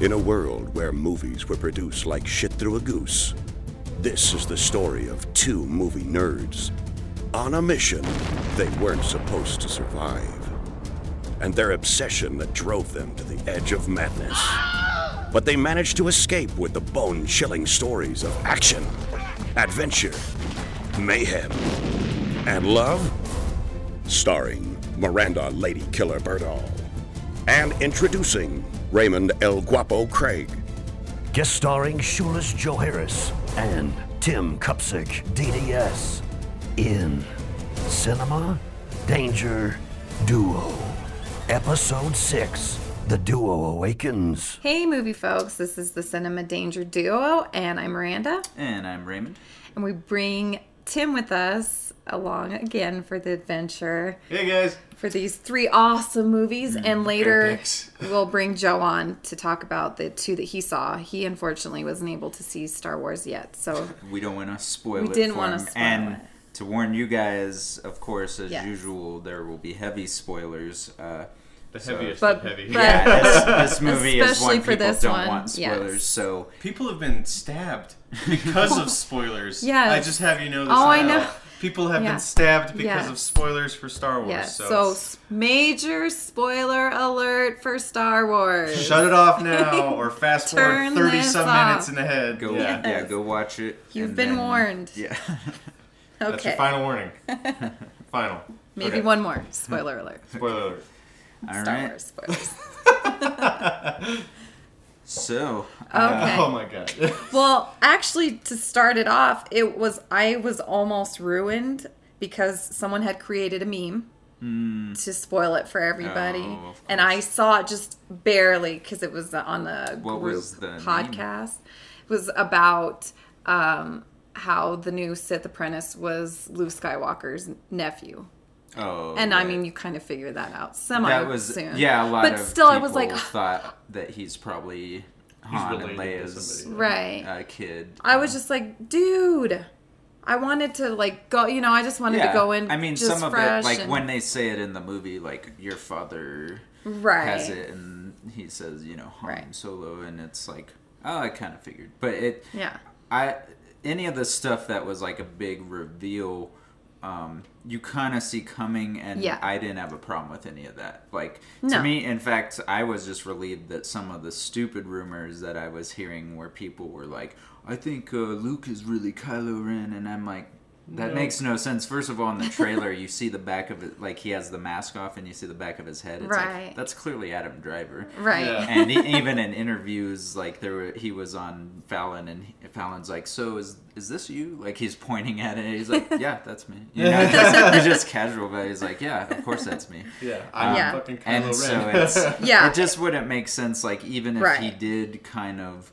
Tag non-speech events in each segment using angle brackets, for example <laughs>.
In a world where movies were produced like shit through a goose, this is the story of two movie nerds on a mission they weren't supposed to survive, and their obsession that drove them to the edge of madness. But they managed to escape with the bone chilling stories of action, adventure, mayhem, and love. Starring Miranda Lady Killer Birdall. And introducing Raymond El Guapo Craig. Guest starring Shoeless Joe Harris and Tim Kupsik, DDS, in Cinema Danger Duo. Episode 6 The Duo Awakens. Hey, movie folks, this is the Cinema Danger Duo, and I'm Miranda, And I'm Raymond. and we bring Tim with us along again for the adventure Hey guys. for these three awesome movies, and later <laughs> we'll bring Joe on to talk about the two that he saw. He unfortunately wasn't able to see Star Wars yet, so We don't want to spoil We it. didn't wanna him. spoil and it. to warn you guys, of course, as usual, there will be heavy spoilers. Uh, The So- heaviest But- of heavy. but- yeah, this, this <laughs> movie is Especially one for people this don't one, want spoilers. yes. So People have been stabbed because of spoilers. <laughs> Yeah, I just have you know this. Oh, I know. People have Yeah. been stabbed because Yes. of spoilers for Star Wars. yeah. so, So, major spoiler alert for Star Wars. shut it off now <laughs> or fast forward thirty some off. minutes in ahead. go, yeah. yeah, go watch it. You've been then- warned. Yeah. That's Okay. your final warning. final. Maybe Okay. one more. Spoiler alert. Spoiler alert. All Star right. Wars spoilers. <laughs> So uh, Okay. Oh my god. <laughs> Well, actually, to start it off, it was I was almost ruined because someone had created a meme hmm. to spoil it for everybody. Oh, and I saw it just barely because it was uh, on the What group was the meme? podcast. It was about um, how the new Sith apprentice was Luke Skywalker's nephew. Oh, And I mean, you kind of figure that out semi that was soon. yeah. A lot but of still, I was like, people thought that he's probably Han and related to Leia's somebody. right. uh, kid. I was just like, dude, I wanted to like go. You know, I just wanted to go in. I mean, just some of it, like and- when they say it in the movie, like your father right has it, and he says, you know, Han Right. Solo, and it's like, oh, I kind of figured, but it, Yeah, I, any of the stuff that was like a big reveal, um, you kind of see coming, and Yeah. I didn't have a problem with any of that. Like No. to me, in fact, I was just relieved that some of the stupid rumors that I was hearing, where people were like, I think uh, Luke is really Kylo Ren, and I'm like. That No. makes no sense. First of all, in the <laughs> trailer, you see the back of it, like he has the mask off, and you see the back of his head. It's Right. like that's clearly Adam Driver right. Yeah. and e- <laughs> even in interviews, like there were, he was on Fallon, and he- Fallon's like, "So is is this you?" Like he's pointing at it. He's like, "Yeah, that's me." You know, just, he's just casual, but he's like, "Yeah, of course that's me." Yeah. I'm um, Yeah. fucking Kylo And Ren. so it's <laughs> Yeah. it just wouldn't make sense. Like even if he did kind of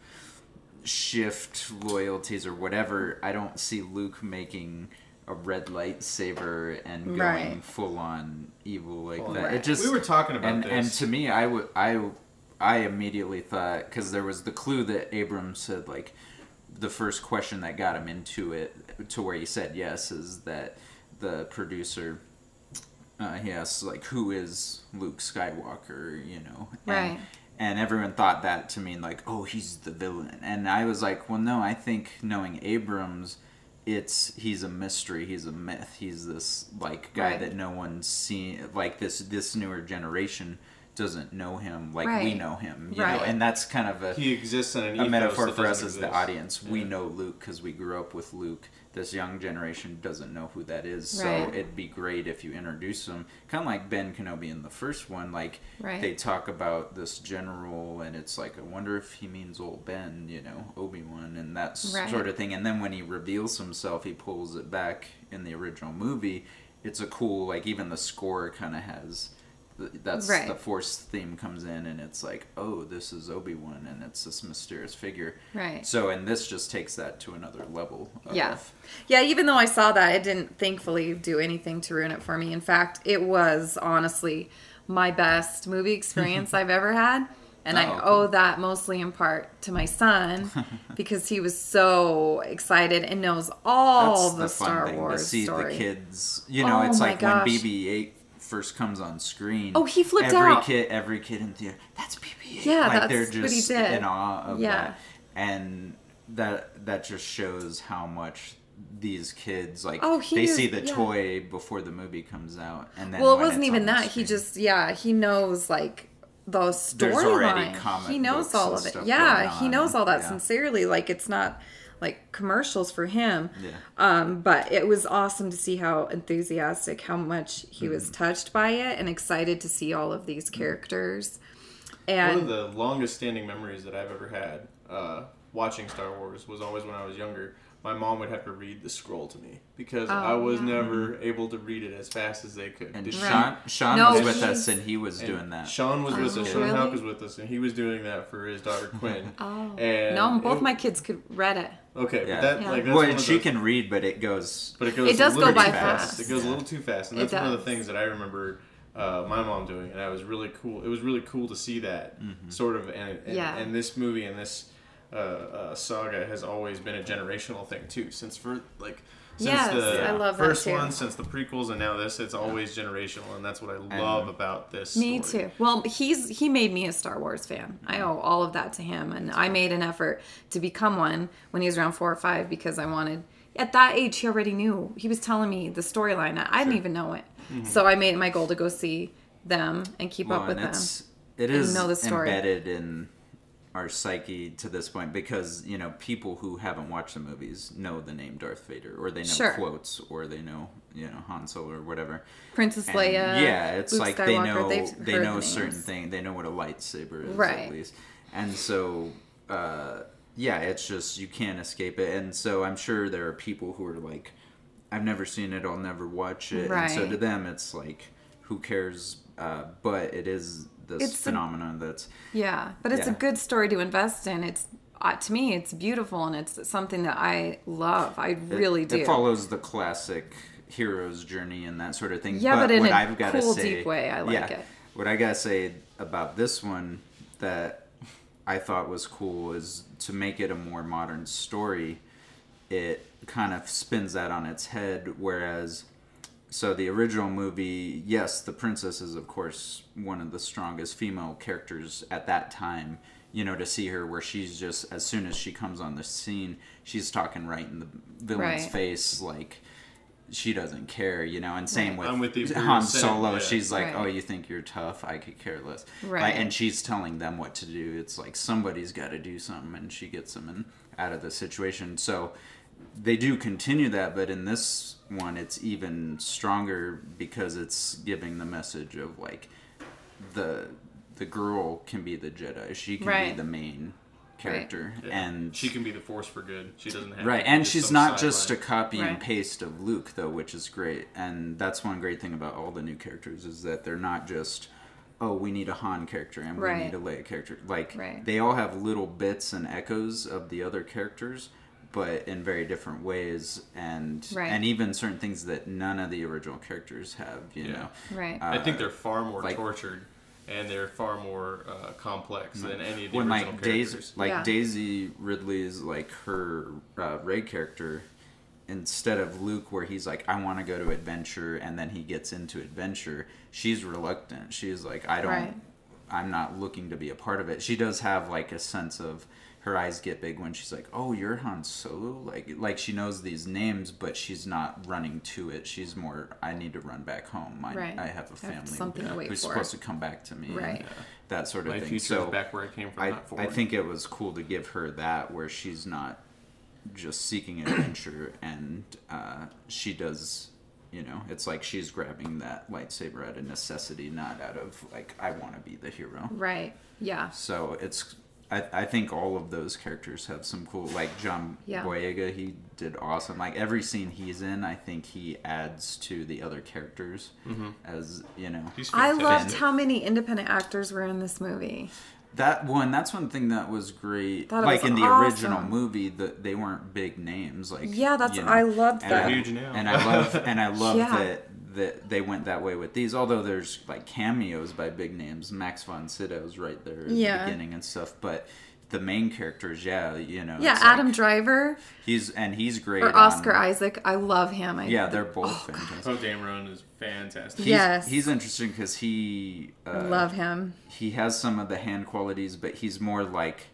shift loyalties or whatever, I don't see Luke making a red lightsaber and going Right. full on evil like Well, that. Right. It just we were talking about and this. and to me, I would I I immediately thought because there was the clue that Abrams said like the first question that got him into it to where he said yes is that the producer uh, he asks like who is Luke Skywalker you know and, Right. And everyone thought that to mean like oh he's the villain and I was like well no I think knowing Abrams it's he's a mystery he's a myth he's this like guy Right. that no one's seen like this this newer generation doesn't know him like we know him you Right. know and that's kind of a he exists in an a metaphor for us doesn't as the exist. audience. We know Luke because we grew up with Luke. This young generation doesn't know who that is, Right. so it'd be great if you introduce them. Kind of like Ben Kenobi in the first one. Like Right. they talk about this general, and it's like, I wonder if he means old Ben, you know, Obi Wan, and that Right. sort of thing. And then when he reveals himself, he pulls it back in the original movie. It's a cool, like even the score kind of has. That's Right. the force theme comes in, and it's like, oh, this is Obi Wan, and it's this mysterious figure. Right. So, and this just takes that to another level. Of, Yeah. Yeah, even though I saw that, it didn't thankfully do anything to ruin it for me. In fact, it was honestly my best movie experience <laughs> I've ever had. And I Oh, owe cool. that mostly in part to my son <laughs> because he was so excited and knows all That's the, the fun Star thing Wars to see story. the kids. You know, Oh it's like gosh. when BB-8 first comes on screen. Oh, he flipped every out. kid, every kid in theater. That's BB-8. Yeah, like that's they're what just he did. in awe of Yeah. that, and that that just shows how much these kids like Oh, he they knew- see the yeah. toy before the movie comes out, and then well, it wasn't even that. He just yeah, he knows like the storyline. He knows all of it. Yeah, he knows all that Yeah. sincerely. Like it's not like commercials for him. Yeah. Um, but it was awesome to see how enthusiastic, how much he Mm-hmm. was touched by it, and excited to see all of these characters. And One of the longest standing memories that I've ever had uh, watching Star Wars was always when I was younger. My mom would have to read the scroll to me because I Oh, was yeah. never able to read it as fast as they could. And Did Sean, Sean No, was with us, and he was and doing that. Sean was with Oh, us. Sean really? Houck was with us, and he was doing that for his daughter <laughs> Quinn. oh And no, both it- my kids could read it. Okay, Yeah. that Yeah. like that's well, of she those- can read, but it goes. But it goes. It does a little go by too fast. It goes a little too fast, and that's one of the things that I remember uh, my mom doing, and I was really cool. It was really cool to see that Mm-hmm. sort of, and, and, Yeah. and this movie and this uh, uh, saga has always been a generational thing too. Since for like. Since Yes, the I love that first too. one, since the prequels, and now this, it's always generational, and that's what I love about this. Me story. too. Well, he's he made me a Star Wars fan. I owe all of that to him, and I made an effort to become one when he was around four or five because I wanted. At that age, he already knew. He was telling me the storyline. I didn't even know it, so I made it my goal to go see them and keep Well, up with them. it's it and is know the story. embedded in our psyche to this point because you know people who haven't watched the movies know the name Darth Vader or they know Sure. quotes or they know you know Han Solo or whatever. Princess And, Leia. yeah, it's Luke like they Skywalker, know they've they know a certain thing. They know what a lightsaber is Right. at least, and so. Uh, yeah, it's just you can't escape it, and so I'm sure there are people who are like, "I've never seen it, I'll never watch it," and so to them, it's like, who cares? Uh, but it is this It's a- that's Yeah, but it's a good story to invest in. It's uh, to me, it's beautiful and it's something that I love. I really it, do. It follows the classic hero's journey and that sort of thing. Yeah, but in what a I've gotta cool, say, deep way. I like yeah, it. What I gotta say about this one that I thought was cool is to make it a more modern story. It kind of spins that on its head, whereas. So the original movie, yes, the princess is of course one of the strongest female characters at that time. You know, to see her where she's just as soon as she comes on the scene, she's talking right in the villain's Right. face, like she doesn't care. You know, and same Right. with I'm with Han Solo. yeah. She's like, Right. "Oh, you think you're tough? I could care less." Right. Like, and she's telling them what to do. It's like somebody's got to do something, and she gets them in, out of the situation. So they do continue that, but in this one, it's even stronger because it's giving the message of like the the girl can be the Jedi. She can Right. be the main character, Yeah. and she can be the force for good. She doesn't have right to be and she's not just a sideline. copy and paste of luke though which is great and that's one great thing about all the new characters is that they're not just oh we need a han character and we Right. need a leia character like Right. they all have little bits and echoes of the other characters but in very different ways and Right. and even certain things that none of the original characters have you Yeah. know Right. I think Uh, they're far more like- tortured, and they're far more uh, complex than any of the when original like Daisy, characters. like Yeah. Daisy Ridley's like her uh, Rey character, instead of Luke, where he's like, I want to go to adventure, and then he gets into adventure, she's reluctant. She's like, I don't, Right. I'm not looking to be a part of it. She does have like a sense of her eyes get big when she's like, "Oh, you're Han Solo." Like, like she knows these names, but she's not running to it. She's more, I need to run back home. I, Right. I have a I have family something to wait who's for. supposed to come back to me. and Right. That sort of My thing. so back where I came from, I, not I think it was cool to give her that where she's not just seeking adventure and uh, she does you know it's like she's grabbing that lightsaber out of necessity not out of like i want to be the hero Right. Yeah. so it's I, I think all of those characters have some cool like John Yeah. Boyega he did awesome like every scene he's in I think he adds to the other characters mm-hmm. as you know He's I loved how many independent actors were in this movie. That one, that's one thing that was great. Thought it like was in the awesome. original movie, that they weren't big names. Like Yeah, that's- you I loved that. Huge now. And I love and I <laughs> love Yeah. that that they went that way with these. Although there's like cameos by big names, Max von Sydow's right there at Yeah. the beginning and stuff. But the main characters, yeah, you know, Yeah, Adam like- Driver he's and he's great. or Oscar on- Isaac. I love him. I, Yeah, they're both fantastic. Poe Dameron is fantastic. He's, Yes. he's interesting because he uh, love him. he has some of the Han qualities, but he's more like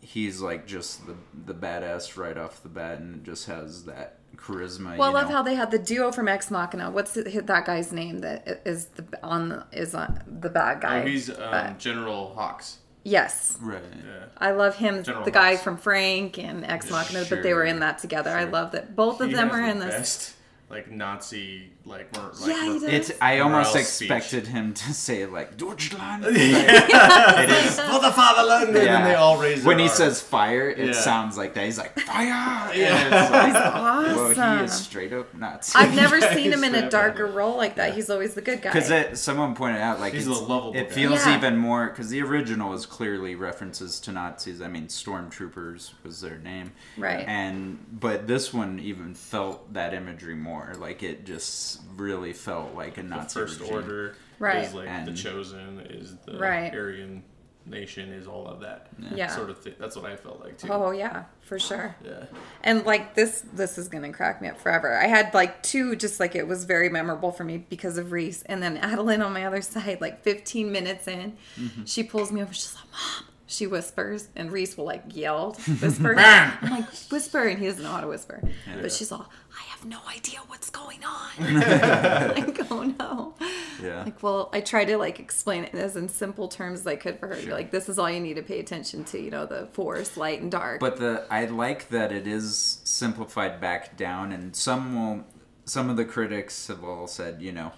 he's like just the the badass right off the bat, and just has that charisma. Well, you I love know? how they had the duo from Ex Machina. What's it, that guy's name that is the on is on the bad guy? Oh, he's um, But- General Hux. yes. right. Yeah. I love him, General the guy from Frank and Ex Machina, but they were in that together. I love that both of He them has are the in this. Best, like Nazi, like, mur- like Yeah, he mur- does. It's. I almost Morale speech. expected him to say like Deutschland. Like, <laughs> it is for the fatherland, and then they all raise. when he arms. says fire, it Yeah. sounds like that. He's like fire. Yeah. Yeah. It's like, Awesome. well, he is straight up nuts. I've never Yeah, <laughs> seen him in a he's darker role like that. He's always the good guy. Because someone pointed out, like He's a lovable it guy. feels Yeah. even more because the original is clearly references to Nazis. I mean, stormtroopers was their name, Right. And but this one even felt that imagery more. Like it just really felt like a the Nazi first regime. order Right. is like the chosen, is the Right. Aryan nation, is all of that. Yeah. Sort of thing. That's what I felt like too. oh yeah, for sure. Yeah. And like this, this is gonna crack me up forever. I had like two, just like it was very memorable for me because of Reese, and then Adeline on my other side. Like 15 minutes in, Mm-hmm. she pulls me over. She's like, "Mom." She whispers, and Reese will like yell, <laughs> whisper. I'm like, whisper, and he doesn't know how to whisper. But she's all, I have no idea what's going on. <laughs> like, oh no. Yeah. Like, well, I try to like explain it as in simple terms as I could for her. to Like, this is all you need to pay attention to. You know, the force, light and dark. But the I like that it is simplified back down, and some will, some of the critics have all said, you know,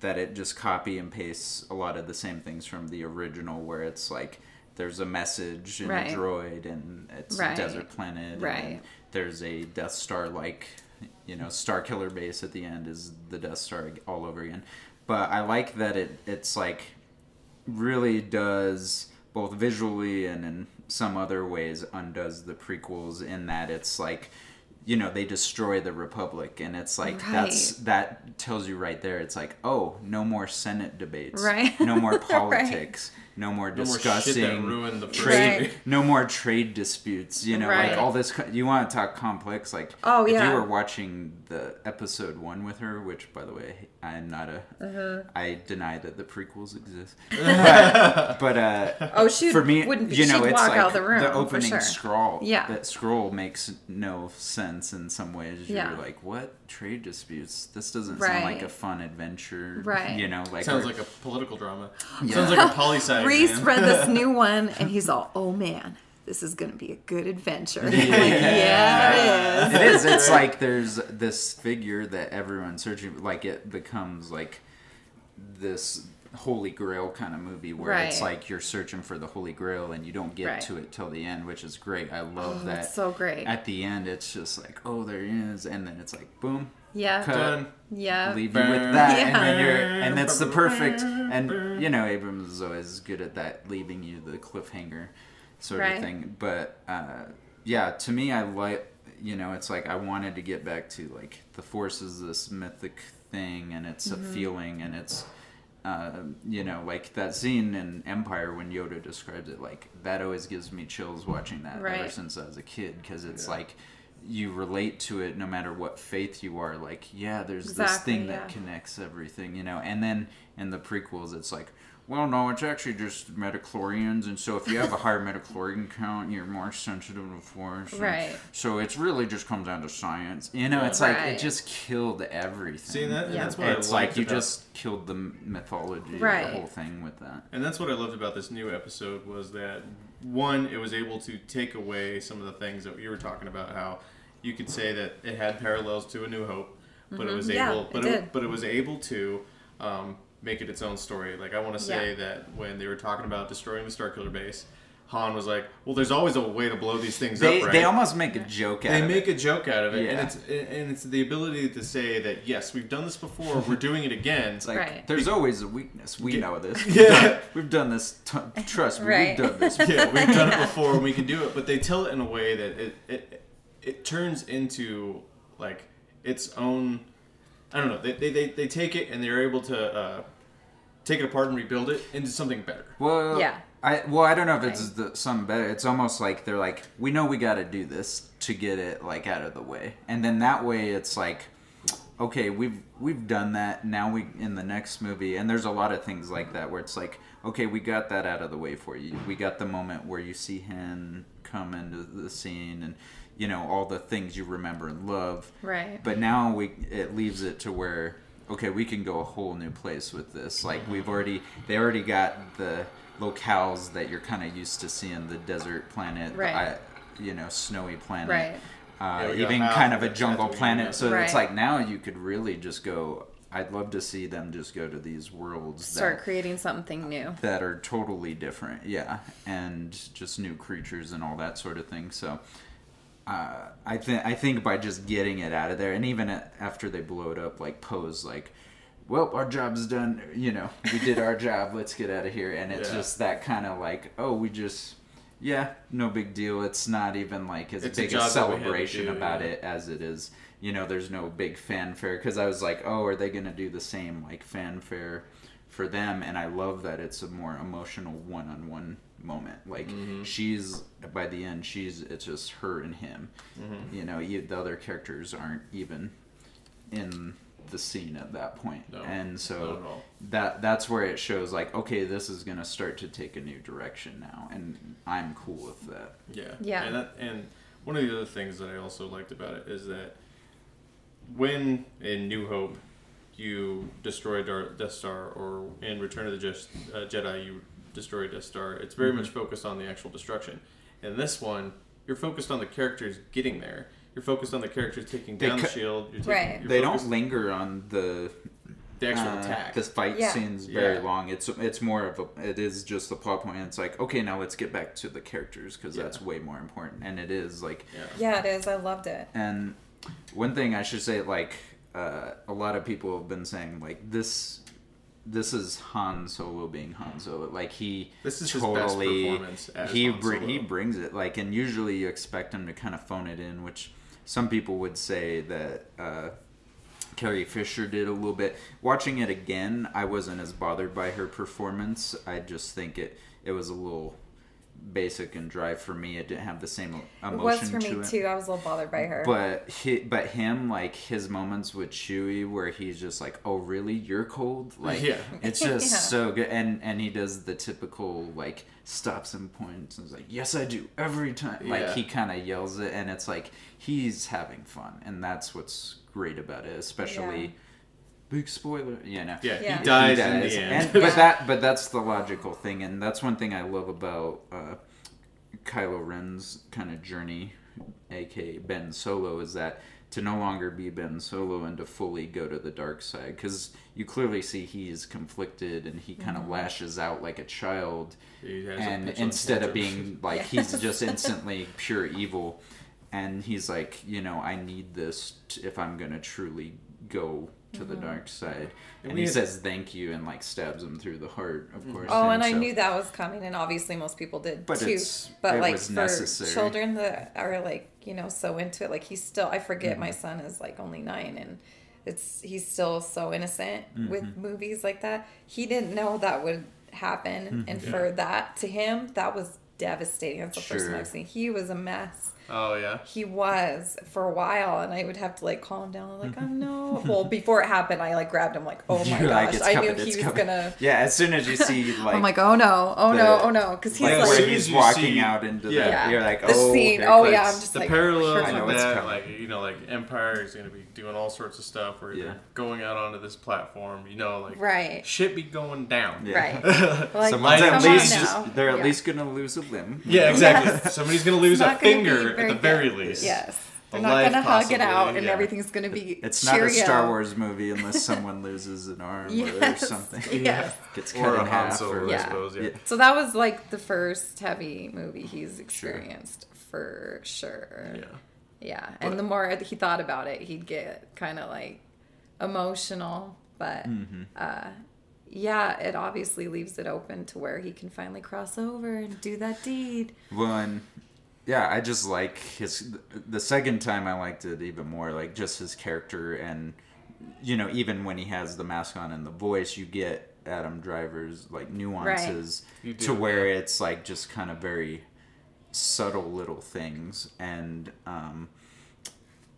that it just copy and pastes a lot of the same things from the original, where it's like there's a message and Right. a droid, and it's Right. a desert planet, and Right. then there's a Death Star like, you know, Starkiller base at the end is the Death Star all over again. But I like that it it's like really does both visually and in some other ways undoes the prequels in that it's like you know they destroy the republic and it's like that's that tells you right there it's like oh no more senate debates Right. no more <laughs> politics more No more discussing shit that the trade Right. <laughs> no more trade disputes you know Right. like all this you want to talk complex like Oh, if yeah. you were watching the episode one with her which by the way i'm not a Uh-huh. I deny that the prequels exist <laughs> but, but uh oh, she for me, wouldn't. be, you know, she'd it's walk like out the room the opening sure. scroll. Yeah. that scroll makes no sense in some ways. Yeah. You're like, what trade disputes? This doesn't sound like a fun adventure. Right. You know, like Sounds or- like a political drama. Yeah. Sounds like a poli sci. <laughs> Reese man. read this new <laughs> one, and he's all, "Oh man, this is gonna be a good adventure." I'm <laughs> like, yeah, it is. it is. It's like there's this figure that everyone's searching. Like it becomes like this holy grail kind of movie where it's like you're searching for the holy grail and you don't get Right. to it till the end, which is great. I love Oh, that. so great. At the end, it's just like, oh, there he is, and then it's like, boom, Yeah, cut. Done. yeah. leave you with that, and then you're, and that's the perfect. And you know, Abrams is always good at that, leaving you the cliffhanger sort Right. of thing. But uh, yeah, to me, I like. You know, it's like I wanted to get back to like the Force is this mythic thing, and it's Mm-hmm. a feeling, and it's. Uh, you know, like that scene in Empire when Yoda describes it, like that always gives me chills watching that ever since I was a kid because it's like you relate to it no matter what faith you are. Like, yeah, there's this Exactly, thing that connects everything, you know. And then in the prequels, it's like, well, no, it's actually just midi-chlorians, and so if you have a higher midi-chlorian count, you're more sensitive to force. Right. So it's really just comes down to science. You know, Yeah. it's like it just killed everything. See that? Yeah. That's what it's I like liked you about- just killed the mythology, of Right. the whole thing with that. And that's what I loved about this new episode was that one, it was able to take away some of the things that you were talking about. How you could say that it had parallels to A New Hope, but it was Mm-hmm. Yeah, able, it but but it was able to um, make it its own story. Like I want to say Yeah. that when they were talking about destroying the Starkiller base, Han was like, "Well, there's always a way to blow these things They up." Right? they almost make a joke out They of make it. a joke out of it, and it's and it's the ability to say that yes, we've done this before, we're <laughs> doing it again. It's like Right. there's always a weakness. We Yeah. know this. Yeah. <laughs> We've done, we've done this. T- trust me, Right. we've done this. <laughs> yeah, we've done it before and we can do it. But they tell it in a way that it it, it turns into like its own. I don't know. They, they, they, they take it and they're able to uh, take it apart and rebuild it into something better. Well, Yeah. I well, I don't know if it's the, some better. It's almost like they're like, we know we got to do this to get it like out of the way, and then that way it's like, okay, we've we've done that. Now we in the next movie, and there's a lot of things like that where it's like, okay, we got that out of the way for you. We got the moment where you see him come into the scene, and you know all the things you remember and love. Right. But now we it leaves it to where okay, we can go a whole new place with this. Like we've already they already got the locales that you're kind of used to seeing the desert planet, Right. I, you know, snowy planet. Right. Uh, Yeah, we got even kind of a jungle planet. got. So it's like now you could really just go. I'd love to see them just go to these worlds Start that, creating something new. that are totally different. Yeah, and just new creatures and all that sort of thing. So uh, I think I think by just getting it out of there, and even after they blow it up, like Poe's like, "Well, our job's done. You know, we did our <laughs> job. Let's get out of here." And it's Yeah. just that kind of like, "Oh, we just." Yeah, no big deal. It's not even like as It's a big a job that we had to celebration do, about yeah. it as it is. You know, there's no big fanfare because I was like, oh, are they gonna do the same like fanfare for them? And I love that it's a more emotional one-on-one moment. Like Mm-hmm. she's by the end, she's it's just her and him. Mm-hmm. You know, you, the other characters aren't even in the scene at that point. No, and so that that's where it shows like, okay, this is gonna start to take a new direction now, and I'm cool with that. Yeah. Yeah. And, that, and one of the other things that I also liked about it is that when in New Hope you destroy Dar- Death Star, or in Return of the Just, uh, Jedi you destroy Death Star, it's very much focused on the actual destruction. In this one, you're focused on the characters getting there. You're focused on the characters taking They down the co- shield. You're taking, Right. you're They don't linger on the the actual uh, attack. The fight Yeah. scene's very Yeah. long. It's it's more of a it is just the plot point. It's like okay, now let's get back to the characters because Yeah. that's way more important. And it is like yeah. Yeah, it is. I loved it. and one thing I should say like uh, a lot of people have been saying like this this is Han Solo being Han Solo. Like he This is his best performance as he br- he brings it like and usually you expect him to kind of phone it in, which some people would say that uh, Carrie Fisher did a little bit. Watching it again, I wasn't as bothered by her performance. I just think it it was a little basic and dry for me. It didn't have the same emotion. It was for to me it. too. I was a little bothered by her. But he, but him, like his moments with Chewie, where he's just like, "Oh, really? You're cold?" Like, Yeah. it's <laughs> just Yeah. so good. And and he does the typical like stops and points and is like, "Yes, I do every time." Like Yeah. he kind of yells it, and it's like he's having fun, and that's what's great about it, especially. Yeah. Big spoiler, you know. Yeah, Yeah. he dies, He in the end. And, but that but that's the logical thing, and that's one thing I love about uh, Kylo Ren's kind of journey, aka Ben Solo, is that to no longer be Ben Solo and to fully go to the dark side, because you clearly see he's conflicted and he kind of lashes out like a child, He has a and petulant instead of being <laughs> like he's just <laughs> instantly pure evil, and he's like, you know, I need this t- if I'm gonna truly go to the dark side. And, we he had- says thank you and like stabs him through the heart, of course. Oh, and I so- knew that was coming, and obviously most people did But too. it's- But it like was for necessary. children that are like you know so into it, like he's still. I forget Mm-hmm. my son is like only nine, and it's he's still so innocent Mm-hmm. with movies like that. He didn't know that would happen, Mm-hmm. and for that to him, that was devastating. That's the first time I've seen. He was a mess. Oh yeah. He was for a while, and I would have to like calm him down. Like, oh no. <laughs> well, before it happened, I like grabbed him. Like, oh <laughs> my You're gosh, "It's I coming, knew he was coming." gonna. Yeah, as soon as you see <laughs> like, I'm like, oh no, oh no, oh no, because he's like like, where he's walking see- out into yeah. the, Yeah. you're like, the oh, scene. here Oh yeah. I'm just the like, parallels I know with that, coming. like you know, like Empire is going to be doing all sorts of stuff where Yeah. they're going out onto this platform. You know, like Right. shit be going down. Yeah. right. <laughs> Like, Someone's Come at least now. they're at Yeah. least gonna lose a limb. Yeah, exactly. Somebody's going to lose a gonna finger at the very good. least. Yes. A They're not life gonna hug it out, and yeah. everything's gonna be. It's not a. Star Wars movie unless someone loses an arm or something. <laughs> Yes. Gets cut Or in a half. Or, I Yeah. suppose. Yeah. Yeah. So that was like the first heavy movie he's experienced for sure. Yeah. Yeah, and the more he thought about it, he'd get kind of like emotional. But Mm-hmm. uh, yeah, it obviously leaves it open to where he can finally cross over and do that deed. One, yeah, I just like his. The second time I liked it even more, like just his character and, you know, even when he has the mask on and the voice, you get Adam Driver's like nuances You do, to where it's like just kind of very subtle little things and um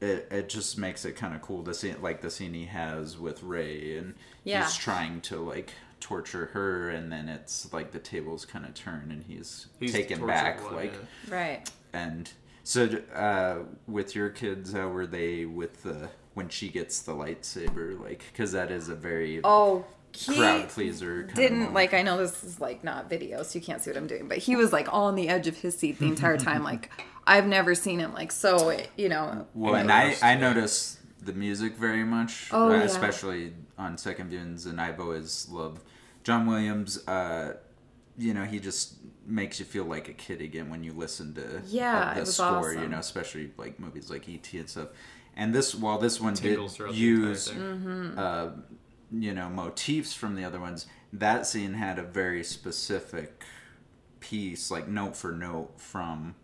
it, it just makes it kind of cool to see like the scene he has with Rey and Yeah. he's trying to like torture her and then it's like the tables kind of turn and he's, He's taken back one, like yeah. Right. and so uh with your kids how were they with the when she gets the lightsaber like because that is a very Oh, he crowd pleaser kind didn't moment. like. I know this is like not video, so you can't see what I'm doing, but he was like all on the edge of his seat the entire <laughs> time. like I've never seen him like so. You know. Well, and I, I notice the music very much, Oh, uh, yeah. especially on second viewings, and I've always loved John Williams. Uh, you know, he just makes you feel like a kid again when you listen to Yeah, uh, the was score. You know, especially like movies like E.T. and stuff. And this, while this one Tingles did throughout the entire use. Mm-hmm. uh, you know motifs from the other ones that scene had a very specific piece like note for note from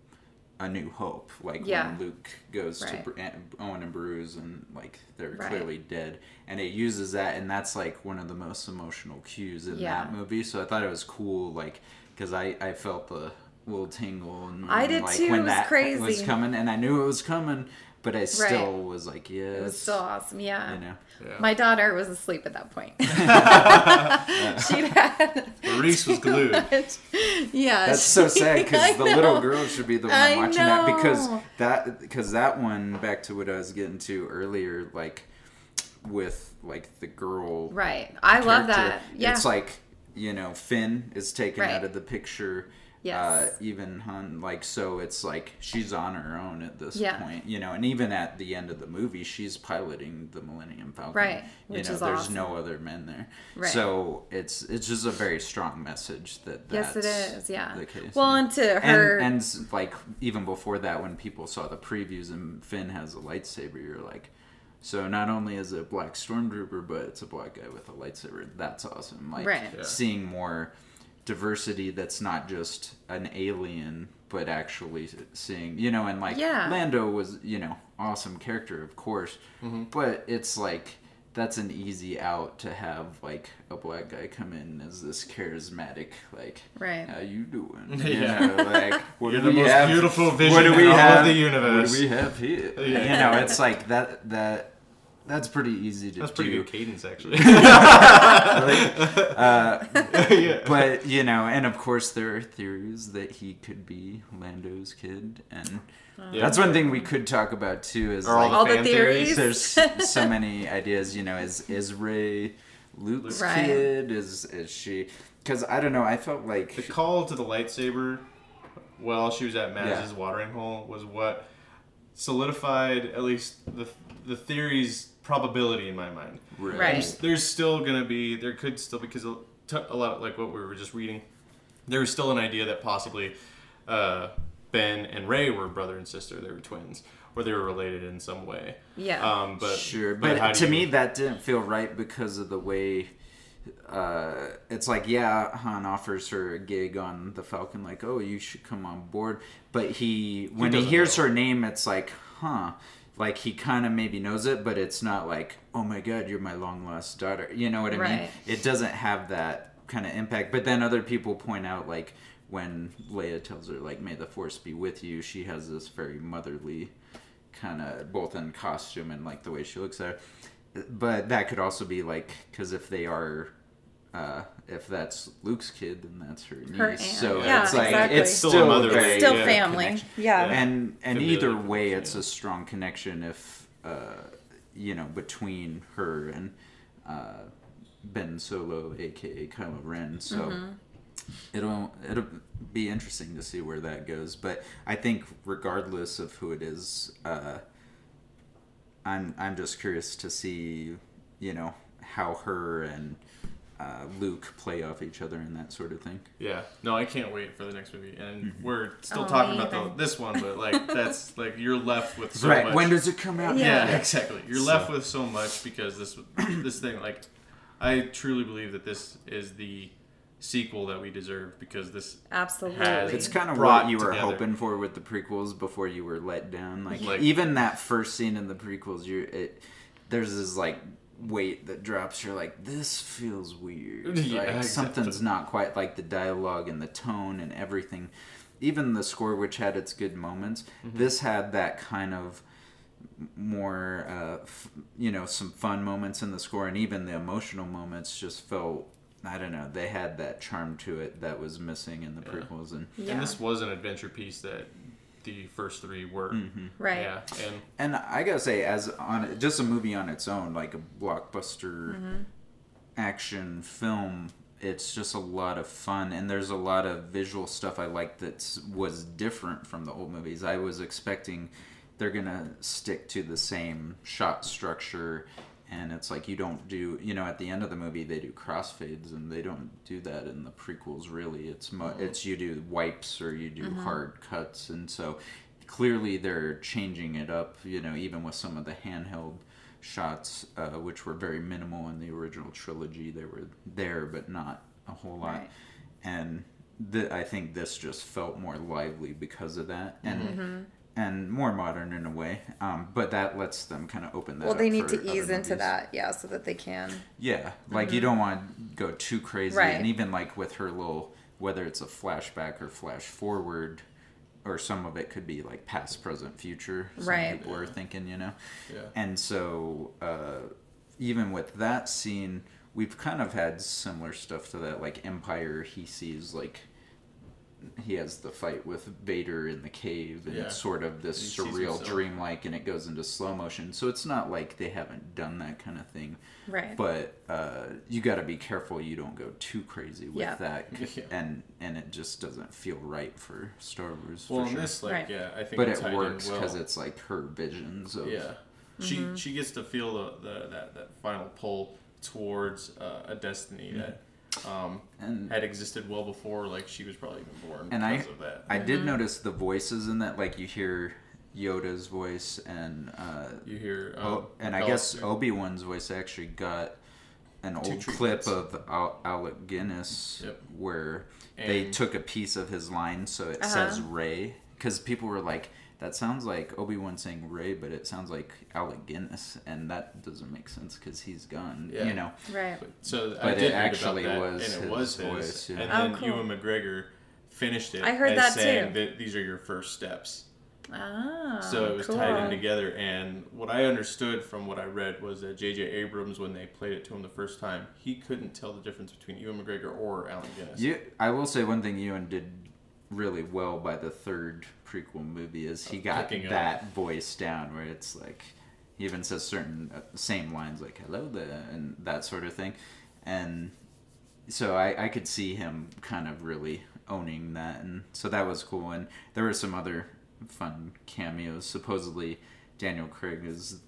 a new hope like Yeah. when luke goes Right. to Br- Aunt- owen and bruce and like they're Right. clearly dead and it uses that and that's like one of the most emotional cues in Yeah. that movie so i thought it was cool like because i i felt the little tingle and I did like too, when it was that was coming and i knew it was coming but i still was like yes It was still awesome. Yeah. you know Yeah. My daughter was asleep at that point. <laughs> <laughs> She'd had. Reese was glued. yeah. That's so sad because <laughs> the little girl should be the one I watching that because that because that one back to what I was getting to earlier, like with like the girl. Right. I love that. Yeah. It's like you know Finn is taken Right. out of the picture. Yes. Uh, even Han, like so, it's like she's on her own at this Yeah. point, you know. And even at the end of the movie, she's piloting the Millennium Falcon. Right, You which know, is there's awesome. no other men there. Right. So it's it's just a very strong message that Yes, it that's. Yeah. the case. Well, and to her. And, and like even before that, when people saw the previews and Finn has a lightsaber, you're like, so not only is it a black stormtrooper, but it's a black guy with a lightsaber. That's awesome. Like Right. Yeah. seeing more diversity that's not just an alien, but actually seeing you know, and like Yeah. Lando was you know awesome character, of course, Mm-hmm. but it's like. That's an easy out to have like a black guy come in as this charismatic, like, Right. how you doing? <laughs> Yeah. You know, like, <laughs> what You're do the we most have? beautiful vision what do in we all of have? the universe. What do we have here? Yeah. You know, it's like that. That that's pretty easy to That's pretty do. good cadence, actually. <laughs> <laughs> Uh, yeah. but you know, and of course, there are theories that he could be Lando's kid, and Yeah. that's one thing we could talk about too. Is Are all like, the All the theories? theories. there's <laughs> so many ideas. You know, is is Rey Luke's Right. kid? Is is she? Because I don't know. I felt like The call to the lightsaber while she was at Yeah. Maz's watering hole was what solidified at least the the theory's probability in my mind. Right. Right. There's, there's still gonna be there could still be because a, t- a lot like what we were just reading. There was still an idea that possibly uh, Ben and Rey were brother and sister. They were twins, or they were related in some way. Yeah. Um, but sure, but, but, to you- me that didn't feel right because of the way. Uh, it's like yeah, Han offers her a gig on the Falcon, like oh you should come on board, but he when he, doesn't hears know. her name, it's like huh, like he kind of maybe knows it, but it's not like oh my god you're my long lost daughter, you know what I mean? It doesn't have that kind of impact. But then other people point out like when Leia tells her like may the Force be with you, she has this very motherly kind of both in costume and like the way she looks at her. But that could also be like because if they are, uh, if that's Luke's kid, then that's her niece. Her aunt. So Yeah, it's like exactly. it's Still still, a motherly, very Still yeah, family. connection. Yeah. And and Familiar either way, it's yeah. a strong connection if uh, you know between her and uh, Ben Solo, aka Kylo Ren. So Mm-hmm. it'll it'll be interesting to see where that goes. But I think regardless of who it is, uh, I'm I'm just curious to see, you know, how her and uh, Luke play off each other and that sort of thing. Yeah, no, I can't wait for the next movie, and Mm-hmm. we're still Oh, talking about the, this one, but like <laughs> that's like you're left with so right. much. When does it come out? yeah, Yeah. exactly. You're So- left with so much because this this thing, like, I truly believe that this is the sequel that we deserve because this Absolutely. has- It's kind of brought what you were together. hoping for with the prequels before you were let down. Like, Like- even that first scene in the prequels, you it there's this like weight that drops. You're like, this feels weird. <laughs> Yeah, like exactly. something's not quite like the dialogue and the tone and everything. Even the score, which had its good moments, Mm-hmm. this had that kind of more, uh, f- you know, some fun moments in the score, and even the emotional moments just felt. I don't know. They had that charm to it that was missing in the prequels, and Yeah. And this was an adventure piece that the first three were. right. Yeah, and And I gotta say, as on just a movie on its own, like a blockbuster Mm-hmm. action film, it's just a lot of fun. And there's a lot of visual stuff I like that was different from the old movies. I was expecting they're gonna stick to the same shot structure. And it's like you don't do, you know, at the end of the movie they do crossfades, and they don't do that in the prequels. Really, it's mo- it's you do wipes or you do hard cuts, and so clearly they're changing it up you know even with some of the handheld shots uh, which were very minimal in the original trilogy they were there but not a whole lot Right. and th- i think this just felt more lively because of that and Mm-hmm. And more modern in a way um, but that lets them kind of open that Well, up they need for to ease into movies. that, yeah, so that they can. Yeah, like you don't want to go too crazy, Right. and even like with her little, whether it's a flashback or flash forward, or some of it could be like past, present, future. Some Right. people are thinking, you know. Yeah. And so, uh, even with that scene, we've kind of had similar stuff to that. Like Empire, he sees like he has the fight with Vader in the cave, and Yeah. it's sort of this surreal, dreamlike, and it goes into slow motion. So it's not like they haven't done that kind of thing Right. but uh, you got to be careful you don't go too crazy with Yeah. that <laughs> Yeah. and and it just doesn't feel right for star wars well, for in sure this, like, Right. yeah, I think but it tied in works well. because it's like her visions of Yeah, she Mm-hmm. she gets to feel the, the that that final pull towards uh, a destiny Mm-hmm. that um, And- had existed well before, like she was probably even born and I because of that. I Mm-hmm. did notice the voices in that like you hear Yoda's voice and uh, you hear, oh, and I Bell- guess Obi Wan's voice actually got an old clip of Al- Alec Guinness Yep. where they took a piece of his line so it Uh-huh. says Rey because people were like that sounds like Obi Wan saying Rey but it sounds like Alec Guinness and that doesn't make sense because he's gone Yeah. you know Right. So I But did it read actually about that, was and it his was his. voice, yeah. And Oh, then cool. Ewan McGregor finished it. I heard as that saying too. That these are your first steps. Ah. So it was cool. tied in together. And what I understood from what I read was that J.J. Abrams, when they played it to him the first time, he couldn't tell the difference between Ewan McGregor or Allen Guinness. you I will say one thing Ewan did really well by the third prequel movie is he got picking up. that voice down where it's like he even says certain uh, same lines like hello there and that sort of thing. And so I, I could see him kind of really owning that. And so that was cool. And there were some other fun cameos. Supposedly daniel craig is That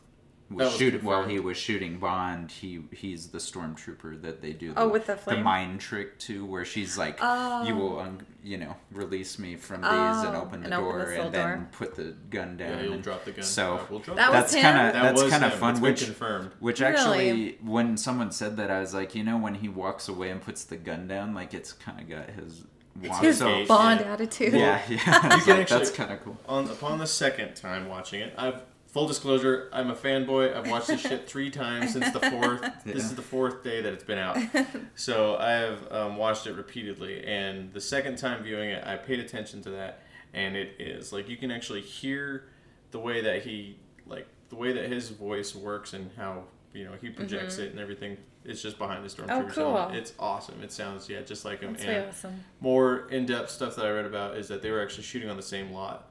was was shooting while he was shooting bond he he's the stormtrooper that they do Oh, with the flame? mind trick to where she's like Oh. you will un- you know release me from these and Oh, open the and door this little and then door. put the gun down Yeah, you'll and drop the gun. so Uh, we'll drop That was that's him? kind of That that's was kind of him. fun which confirmed. which Really? actually when someone said that i was like you know when he walks away and puts the gun down like it's kind of got his walk His so Bond yeah. attitude. yeah yeah I can like, actually- that's kind of cool On upon the second time watching it, I've full disclosure, I'm a fanboy. I've watched this shit three times since the fourth. <laughs> This is the fourth day that it's been out. <laughs> So I have um, watched it repeatedly, and the second time viewing it, I paid attention to that, and it is like you can actually hear the way that he like the way that his voice works and how you know he projects it and everything. It's just behind the stormtroopers. Mm-hmm. Oh, cool. It's awesome. It sounds yeah, just like him. That's and really awesome. more in-depth stuff that I read about is that they were actually shooting on the same lot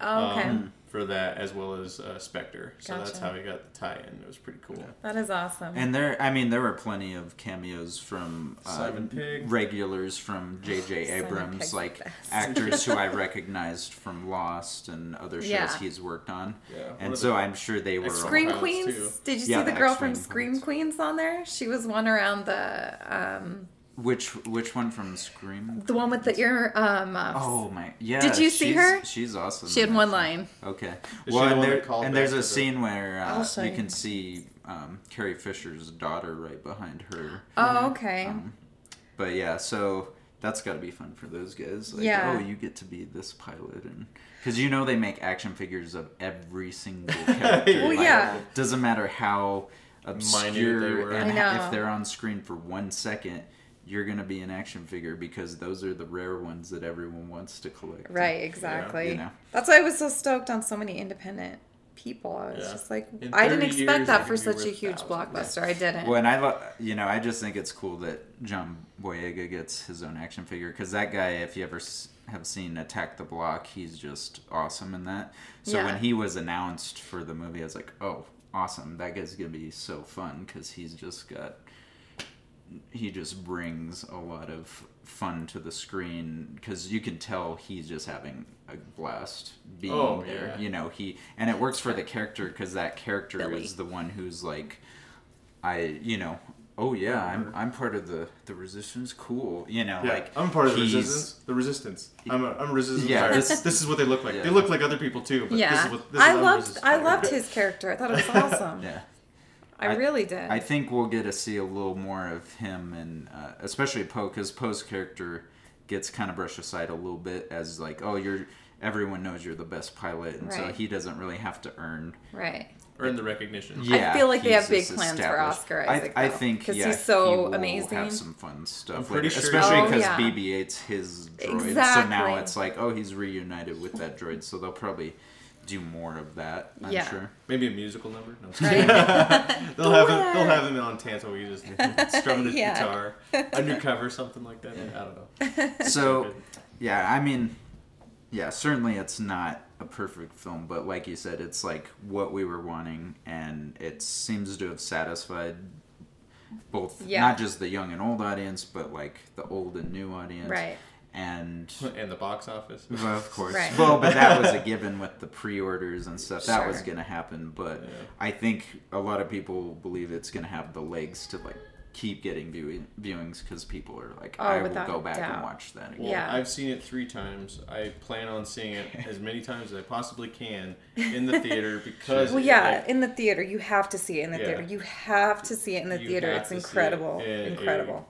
Oh, okay. um, for that as well as uh, Spectre. So that's how he got the tie-in. It was pretty cool. that is awesome. and there i mean there were plenty of cameos from uh, Simon Pegg. regulars from jj abrams like actors who i <laughs> recognized from lost and other shows Yeah. he's worked on Yeah, and so i'm sure they were X- all- Scream Queens. too. Did you Yeah, see the the girl from X-Wing Scream pilots. Queens on there? She was one around the um which which one from scream the one with the ear um muffs. Oh my! Yeah. Did you see she's- her? She's awesome. She had one line. Okay. Is well, and, there, and there's a the- scene where uh, you you. can see um, Carrie Fisher's daughter right behind her. Oh, okay. Um, But yeah, so that's got to be fun for those guys. Like, Yeah. oh, you get to be this pilot, and because you know they make action figures of every single <laughs> character. Well, Like, yeah. Doesn't matter how obscure they were. and if they're on screen for one second you're gonna be an action figure because those are the rare ones that everyone wants to collect Right, exactly. you know. That's why I was so stoked on so many independent people. I was Yeah. just like, I didn't expect years, that for such a huge thousands. blockbuster. I didn't. Well, and I, lo- you know, I just think it's cool that John Boyega gets his own action figure because that guy, if you ever have seen Attack the Block, he's just awesome in that. So Yeah. when he was announced for the movie, I was like, oh, awesome! That guy's gonna be so fun because he's just got, he just brings a lot of fun to the screen because you can tell he's just having a blast being Oh, there. yeah. You know, he and it works for the character because that character Billy. is the one who's like I, you know, oh yeah, I'm I'm part of the the resistance. Cool, you know, Yeah, like I'm part of the resistance. The resistance. I'm a, I'm a resistance. Yeah, this- <laughs> This, this is what they look like. Yeah. They look like other people too. But This yeah, is what, this is I I'm loved. I loved his character. I thought it was <laughs> awesome. Yeah, I, I- really did. I think we'll get to see a little more of him, and uh, especially Poe, because Poe's character gets kind of brushed aside a little bit as like, oh, you're everyone knows you're the best pilot, and so he doesn't really have to earn. right. Earn the recognition. Yeah, I feel like they have big plans for. Oscar I- Isaac, I, though, think 'cause yeah, he's so he will amazing. Have some fun stuff, I'm pretty later, sure- especially Oh, because yeah. BB-8's his droid. So now it's like, oh, he's reunited with that droid, so they'll probably do more of that. I'm Yeah. sure. Maybe a musical number. No. Right? <laughs> <laughs> they'll have him. They'll have him on Tanto. He just <laughs> strumming his Yeah. guitar, undercover, something like that. I don't know. So, yeah, I mean, yeah, certainly it's not a perfect film, but like you said, it's like what we were wanting, and it seems to have satisfied both Yeah. not just the young and old audience, but like the old and new audience. Right. And And the box office. well, of course. Right. Well, but that was a <laughs> given with the pre-orders and stuff. That was going to happen, but Yeah. I think a lot of people believe it's going to have the legs to like keep getting viewing, viewings because people are like, Oh, I will go a back and watch that again. Well, Yeah. I've seen it three times. I plan on seeing it as many times as I possibly can in the <laughs> theater because. Well, yeah, like, in the theater, you have to see it in the Yeah. theater. You have to see it in the You theater. have It's to see it incredible.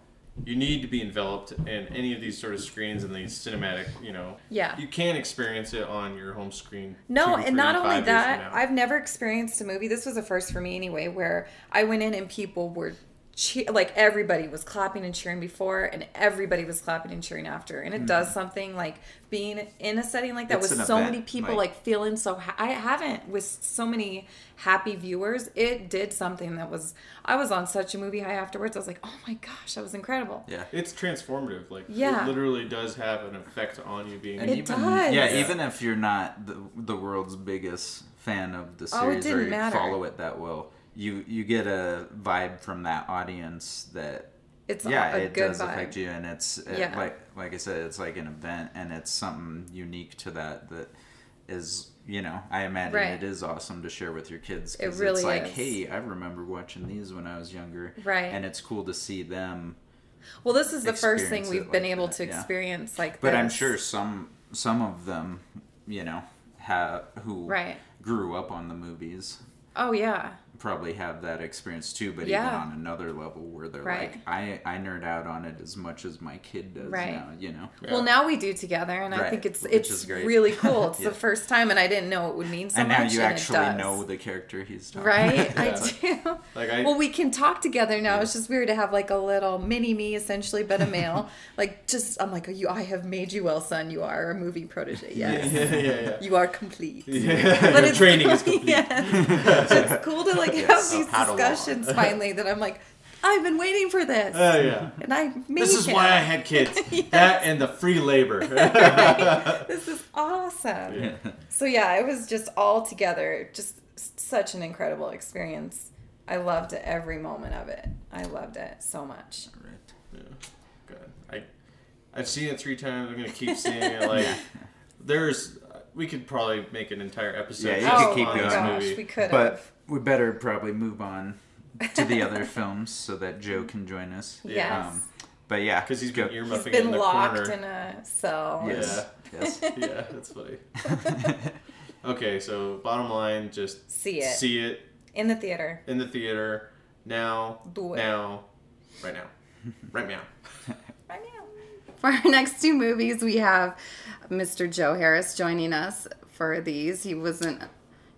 In a- Incredible. you need to be enveloped in any of these sort of screens and these cinematic, you know. Yeah. You can't experience it on your home screen. No, two, and not only five years from that. I've never experienced a movie. This was a first for me anyway, where I went in and people were che- like everybody was clapping and cheering before, and everybody was clapping and cheering after, and it hmm. does something like being in a setting like that It's with so event, many people like- like, feeling so. Ha- I haven't with so many happy viewers. It did something that was. I was on such a movie high afterwards. I was like, oh my gosh, that was incredible. Yeah. It's transformative. Like, Yeah. it literally does have an effect on you being. And It even, does. Yeah, Yeah. even if you're not the, the world's biggest fan of the Oh, it series or didn't you matter. follow it that well, you you get a vibe from that audience that It's yeah, it good does vibe. affect you, and it's it, Yeah. like like I said, it's like an event, and it's something unique to that that is you know I imagine Right. it is awesome to share with your kids. It really it's like, is. hey, I remember watching these when I was younger, Right. And it's cool to see them. Well, this is the first thing we've it been like able that, to yeah. experience like But I'm sure some some of them, you know, have who Right. grew up on the movies Oh yeah. Probably have that experience too. But Yeah. even on another level, where they're Right. like, I I nerd out on it as much as my kid does Right. now. You know. Well, now we do together, and I think it's which it's really cool. <laughs> It's Yeah. the first time, and I didn't know it would mean so and now you and actually know the character he's talking Right, <laughs> I do. Like, I- well, we can talk together now. It's just weird to have like a little mini me, essentially, but a male. <laughs> like, just I'm like, you. I have made you well, son. You are a movie protege. Yes, yeah, yeah, yeah. you are complete. yeah. But Your it's training is cool- complete. Yeah. it's cool to like Yes, have these Padawan. discussions <laughs> finally. That I'm like, I've been waiting for this, Oh yeah. and I made This is him. why I <laughs> had kids. <laughs> That and the free labor. this is awesome. Yeah. So yeah, it was just all together, just such an incredible experience. I loved every moment of it. I loved it so much. Right. Yeah. Good. I I've seen it three times. I'm gonna keep seeing it. Like there's, uh, we could probably make an entire episode. Yeah, you could keep on this going. Oh, gosh, movie. we could But have. We better probably move on to the other <laughs> films so that Joe can join us. Yes. Um, but yeah, Because he's go- been He's earmuffing it been in the locked corner. in a cell. Yes. Yes. <laughs> yeah, that's funny. <laughs> okay, so bottom line, just See it. see it In the theater. in the theater now, Do it. now, right now, right now. Right now. For our next two movies, we have Mr. Joe Harris joining us for these. He wasn't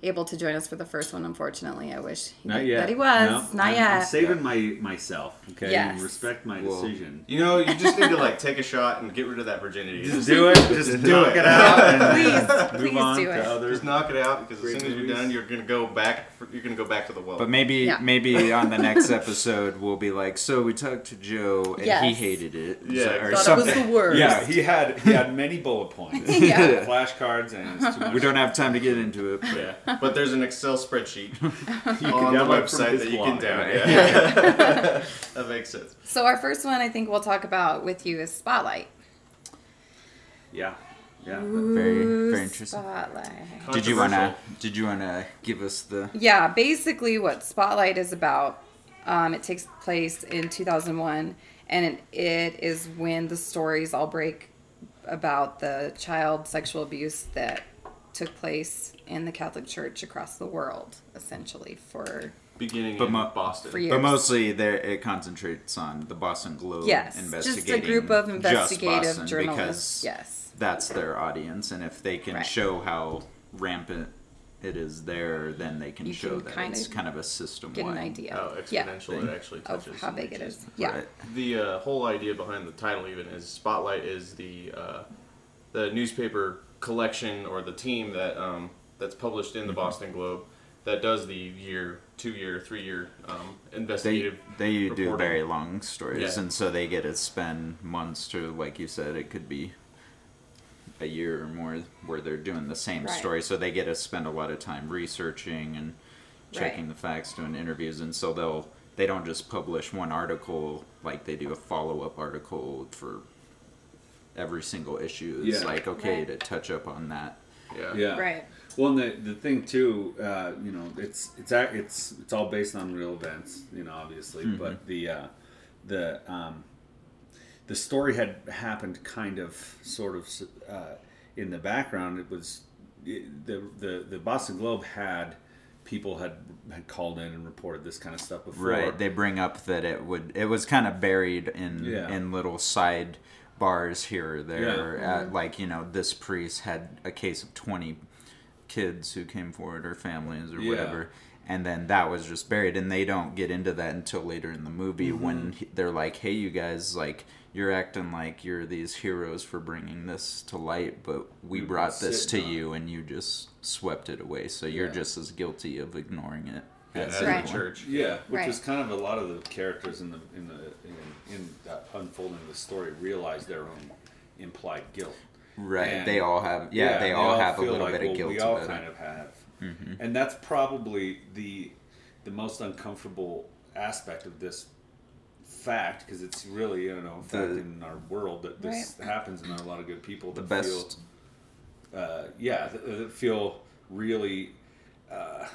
able to join us for the first one. Unfortunately, I wish he- Not yet. that he was. No, Not I'm, yet. I'm saving my myself. Okay. Yes. Respect my Well, decision. You know, you just need to like take a shot and get rid of that virginity. Just do it. Just do knock it. it out and <laughs> Please, move please on do to it. other. Just knock it out because Great as soon as you're movies. done, you're gonna go back. For, you're gonna go back to the well. But maybe Yeah. maybe on the next episode we'll be like, so we talked to Joe and he hated it. Yeah, or Thought it was the worst. Yeah, he had he had many bullet points, <laughs> Yeah. flashcards, and it's too much. we don't have time to get into it. But yeah, but there's an Excel spreadsheet <laughs> You on the website that you can download. Right. Yeah. <laughs> that makes sense. So our first one, I think we'll talk about with you is Spotlight. Yeah, yeah. very Ooh, very interesting. Spotlight. Did you wanna did you wanna give us the Yeah, basically what Spotlight is about. Um, it takes place in 2001, and it, it is when the stories all break about the child sexual abuse that took place in the Catholic Church across the world, essentially for Beginning But in mo- Boston. for years. But mostly there it concentrates on the Boston Globe yes, just a group of investigative journalists. because Yes, that's their audience and if they can Right. show how rampant it is there then they can You show can that kind it's of kind of a system get an idea. Oh, yeah, exponential! It actually of touches. how big it is. Yeah, Right. The uh, whole idea behind the title even is Spotlight is the uh, the newspaper collection or the team that um, that's published in the Boston Globe that does the year, two year, three year um, they investigative. they do very long stories Yeah. and so they get to spend months to like you said it could be a year or more where they're doing the same Right. story so they get to spend a lot of time researching and checking Right. the facts doing interviews and so they'll they don't just publish one article like they do a follow-up article for every single issue it's Yeah. like okay Right. to touch up on that Yeah. Yeah. right. Well, and the the thing too, uh, you know, it's it's it's it's all based on real events, you know, obviously, but the uh, the um, the story had happened kind of sort of uh, in the background. It was it, the the the Boston Globe had people had had called in and reported this kind of stuff before. Right. They bring up that it would it was kind of buried in Yeah. in little side bars here or there. Yeah. At, like you know, this priest had a case of twenty kids who came forward or families or Yeah. whatever. And then that was just buried, and they don't get into that until later in the movie Mm-hmm. when they're like, "Hey, you guys, like, you're acting like you're these heroes for bringing this to light, but we We've brought this to on you, and you just swept it away. So you're Yeah. just as guilty of ignoring it Yeah, as as Right. church. Yeah, which Right. was kind of a lot of the characters in the in the in, in that unfolding of the story realize their own implied guilt. Right. And- they all have. Yeah, they, all have a little like, bit of well, guilt We all about kind it. of have, and that's probably the the most uncomfortable aspect of this fact because it's really you know fact The- in our world that this happens and there are a lot of good people The that best. feel uh, yeah that, that feel really uh,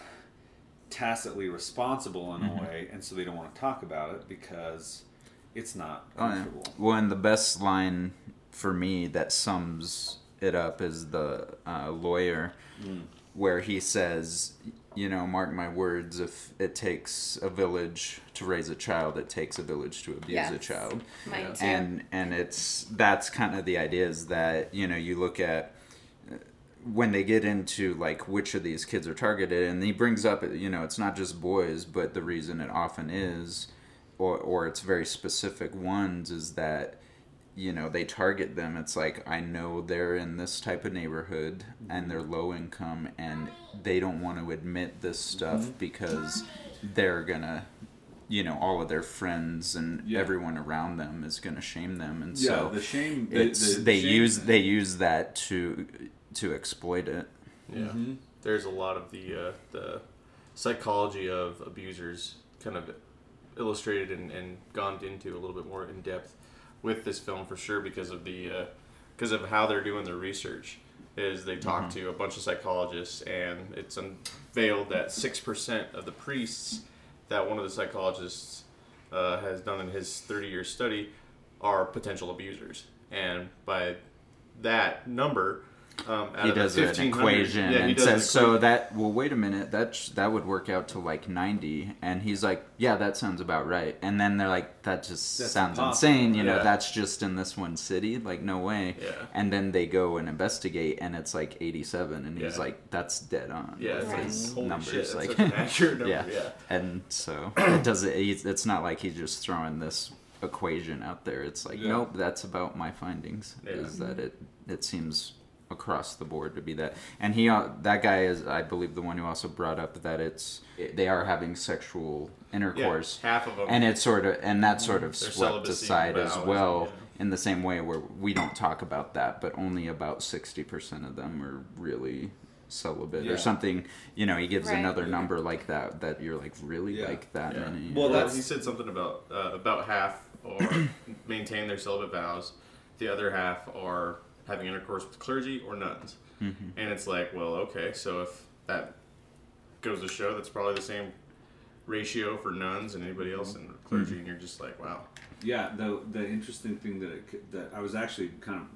tacitly responsible in Mm-hmm. a way and so they don't want to talk about it because it's not Oh, yeah. comfortable. Well, and the best line for me that sums it up is the uh, lawyer, Mm. where he says, "You know, mark my words. If it takes a village to raise a child, it takes a village to abuse a Yes. child." Mine too. and and it's that's kind of the idea is that you know you look at uh, when they get into like which of these kids are targeted and he brings up you know it's not just boys but the reason it often is or or it's very specific ones is that you know they target them it's like i know they're in this type of neighborhood and they're low income and they don't want to admit this stuff Mm-hmm. because they're gonna you know all of their friends and Yeah. everyone around them is gonna shame them and Yeah, so the shame. the- it's the they shame use thing. they use that to to exploit it Yeah, Mm-hmm. there's a lot of the uh, the psychology of abusers kind of illustrated and, and gone into a little bit more in depth with this film for sure because of the because of how they're doing their research. Is they talk to a bunch of psychologists and it's unveiled that six percent of the priests that one of the psychologists uh, has done in his 30 year study are potential abusers, and by that number, Um, he does an equation yeah, and does an says so that well wait a minute that sh- that would work out to like 90 and he's like yeah that sounds about right and then they're like that just That's sounds impossible. insane you know that's just in this one city like no way Yeah. and then they go and investigate and it's like 87 and he's Yeah. like that's dead on Yeah, with it's like, his holy numbers shit, like an <laughs> accurate number, yeah. yeah. and so <clears throat> it doesn't he's, it's not like he's just throwing this equation out there it's like Yeah. nope that's about my findings Yeah. is that it it seems across the board to be that and he uh, that guy is i believe the one who also brought up that it's they are having sexual intercourse half of them. and it's sort of and that sort of swept aside as well yeah. in the same way where we don't talk about that but only about 60% of them are really celibate Yeah. or something you know he gives Right. another number like that that you're like really Yeah. like that Yeah. many Well, Well, that's- he said something about uh, about half or <coughs> maintain their celibate vows, the other half are having intercourse with clergy or nuns, Mm-hmm. and it's like, well, okay, so if that goes to show, that's probably the same ratio for nuns and anybody else in clergy, Mm-hmm. and you're just like, wow, Yeah, the the interesting thing that it, that I was actually kind of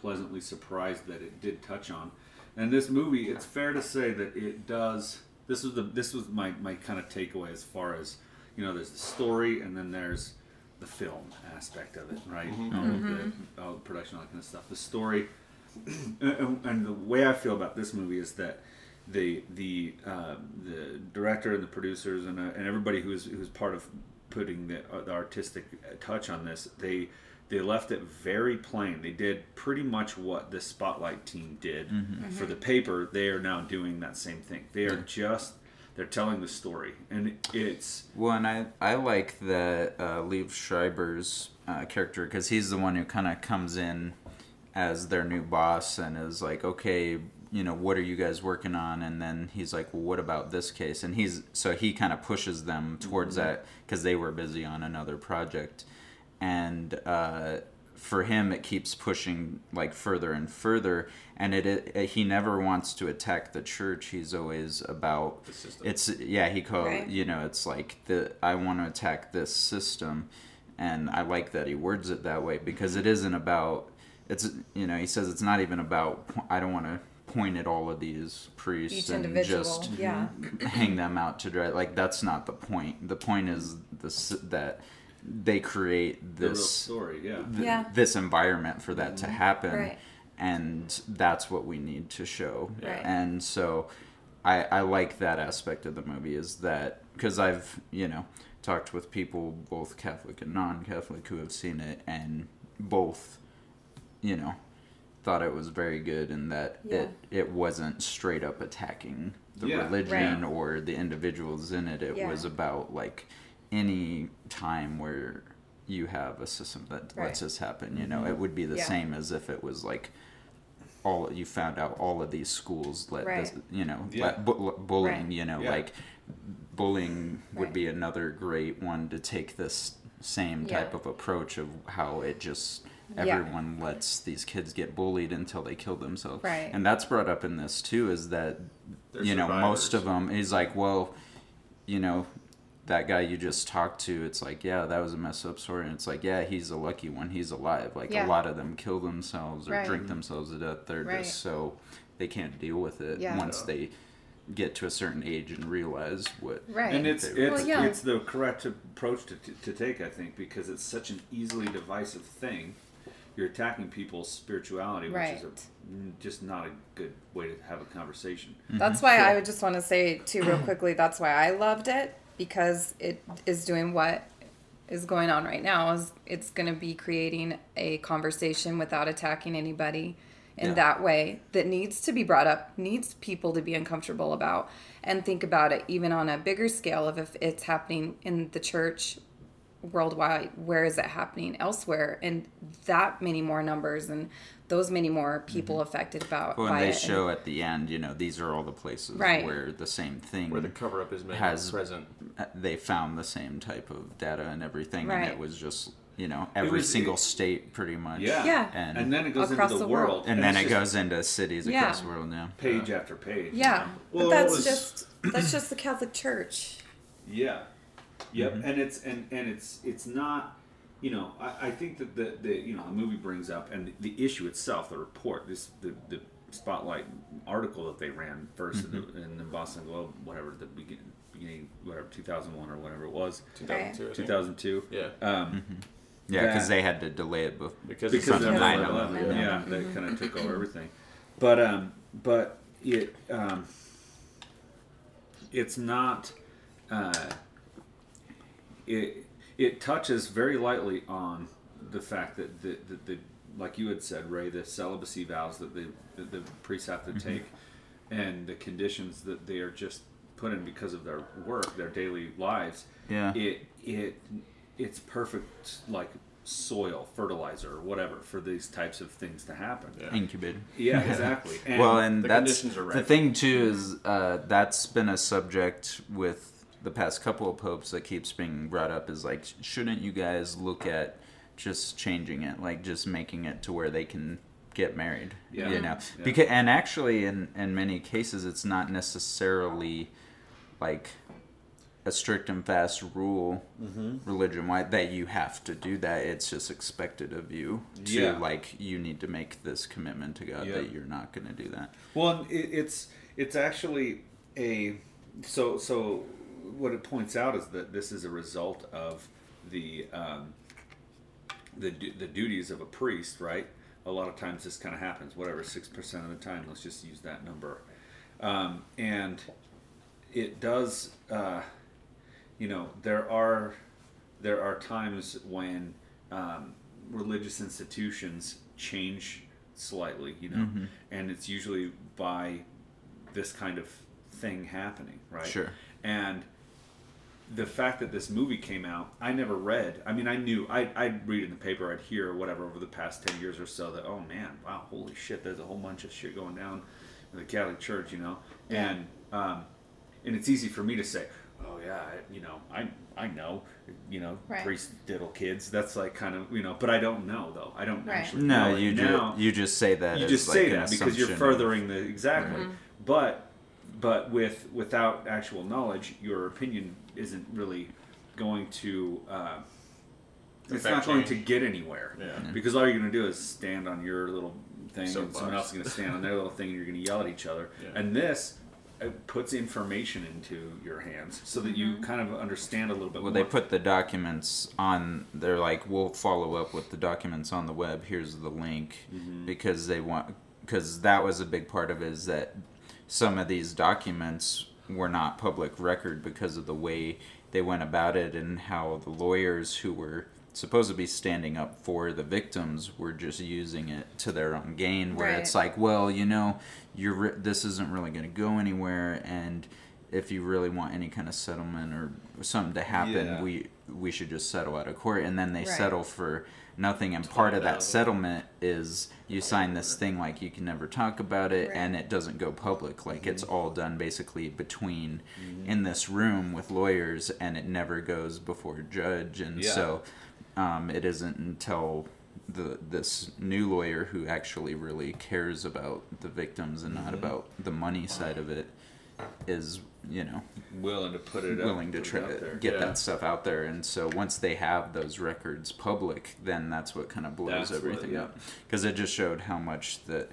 pleasantly surprised that it did touch on, and this movie, it's fair to say that it does. This was the this was my my kind of takeaway as far as you know. There's the story, and then there's the film aspect of it, right? All of the, all the production, all that kind of stuff. The story, <clears throat> and, and the way I feel about this movie is that the the uh, the director and the producers and, uh, and everybody who's who's part of putting the, uh, the artistic touch on this they they left it very plain. They did pretty much what the spotlight team did for the paper. They are now doing that same thing. They are just they're telling the story and it's Well, and I, I like that uh, Liev Schreiber's uh, character because he's the one who kind of comes in as their new boss and is like, okay, you know, what are you guys working on? And then he's like, well, what about this case? And he's so he kind of pushes them towards that because they were busy on another project, and uh, for him, it keeps pushing like further and further. And it, it he never wants to attack the church. He's always about The system. it's yeah he called Right. you know it's like the i want to attack this system and i like that he words it that way because it isn't about it's you know he says it's not even about i don't want to point at all of these priests Each and individual. just yeah. hang them out to dry like that's not the point the point is this that they create the real this story yeah th- Yeah. this environment for that to mm-hmm. happen Right. and that's what we need to show Right. and so I, I like that aspect of the movie is that because I've you know talked with people both Catholic and non-Catholic who have seen it and both you know thought it was very good and that Yeah. it it wasn't straight up attacking the Yeah. religion Right. or the individuals in it it Yeah. was about like any time where you have a system that Right. lets this happen you know mm-hmm. it would be the Yeah. same as if it was like all you found out all of these schools let Right. this you know Yeah. let bu- bullying Right. you know Yeah. like bullying would Right. be another great one to take this same type of approach of how it just Yeah. everyone lets these kids get bullied until they kill themselves Right. and that's brought up in this too is that They're you know most of them he's like well you know that guy you just talked to it's like yeah that was a messed up story and it's like yeah he's a lucky one he's alive like Yeah. a lot of them kill themselves or Right. drink themselves to death they're Right. just so they can't deal with it Yeah. once they get to a certain age and realize what Right. and it's it's, Well, yeah. it's the correct approach to, to, to take i think because it's such an easily divisive thing you're attacking people's spirituality which is a, just not a good way to have a conversation That's why mm-hmm. I would just want to say too, real <clears throat> quickly. That's why I loved it because it is doing what is going on right now. Is it's going to be creating a conversation without attacking anybody in Yeah. that way that needs to be brought up, needs people to be uncomfortable about, and think about it even on a bigger scale of if it's happening in the church worldwide where is it happening elsewhere and that many more numbers and those many more people affected about Mm-hmm. well, by and they it. And- show at the end you know these are all the places Right. where the same thing where the cover up is made has present. uh, they found the same type of data and everything and it was just you know every was- single it- state pretty much yeah Yeah. and and then it goes Across into the, the world. world and then it goes into cities Yeah. across the world now page after page Yeah, Well, but that's was- just <clears throat> that's just the Catholic Church. Yeah. Yep. Mm-hmm. And it's and and it's it's not. You know, I, I think that the, the you know the movie brings up and the issue itself, the report, this the, the spotlight article that they ran 1st in, Mm-hmm. the, in the Boston Globe, whatever the beginning, beginning, whatever 2001 or whatever it was, 2002, 2002, Yeah. Um, Yeah, because that- they had to delay it. Bef- Because, because it's of From 9 9/11, 11, yeah. yeah, that kind of took over everything. But um, but it um, it's not uh, it it touches very lightly on the fact that the, the, the like you had said, Ray, the celibacy vows that the that the priests have to take, and the conditions that they are just put in because of their work, their daily lives. Yeah. It it it's perfect like soil, fertilizer, or whatever for these types of things to happen. Yeah. incubated. Yeah, <laughs> exactly. And well, and the that's conditions are the thing too is uh, that's been a subject with the past couple of popes that keeps being brought up. Is like, shouldn't you guys look at just changing it, like just making it to where they can get married? Yeah. you know, Yeah. because and actually in in many cases it's not necessarily like a strict and fast rule Mm-hmm. religion wide that you have to do that it's just expected of you to Yeah. like you need to make this commitment to god Yeah. that you're not going to do that Well, it, it's it's actually a so so what it points out is that this is a result of the um, the the duties of a priest, right? A lot of times this kind of happens. Whatever six percent of the time, let's just use that number, um, and it does. Uh, you know, there are there are times when um, religious institutions change slightly, you know, Mm-hmm. and it's usually by this kind of thing happening, right? Sure. And the fact that this movie came out, I never read. I mean, I knew I I'd read in the paper, I'd hear whatever over the past ten years or so that oh man, wow, holy shit, there's a whole bunch of shit going down in the Catholic Church, you know, and um, and it's easy for me to say, oh yeah, I, you know, I I know, you know, Right. priests diddle kids. That's like kind of you know, but I don't know though. I don't Right. actually no know. it. you now, just you just say that you as just like say an that because you're assumption of- furthering the exactly but but with without actual knowledge your opinion isn't really going to uh, it's Affect not going to get anywhere. Yeah. because all you're going to do is stand on your little thing and someone else is going to stand on their little thing and you're going to yell at each other. Yeah. and this uh, puts information into your hands so that you kind of understand a little bit well more. they put the documents on they're like we'll follow up with the documents on the web. Here's the link. Mm-hmm. because they want because that was a big part of it is that some of these documents were not public record because of the way they went about it and how the lawyers who were supposed to be standing up for the victims were just using it to their own gain where Right. it's like well you know you're re- this isn't really going to go anywhere and if you really want any kind of settlement or something to happen Yeah. we we should just settle out of court and then they Right. settle for nothing and part of that settlement is you sign this thing like you can never talk about it Right. and it doesn't go public like it's Mm-hmm. all done basically between in this room with lawyers and it never goes before a judge and Yeah. so um, it isn't until the this new lawyer who actually really cares about the victims and Mm-hmm. not about the money side of it is you know willing to put it up, willing to try to get Yeah. that stuff out there. And so once they have those records public then that's what kind of blows That's what- everything yeah. up. Because it just showed how much that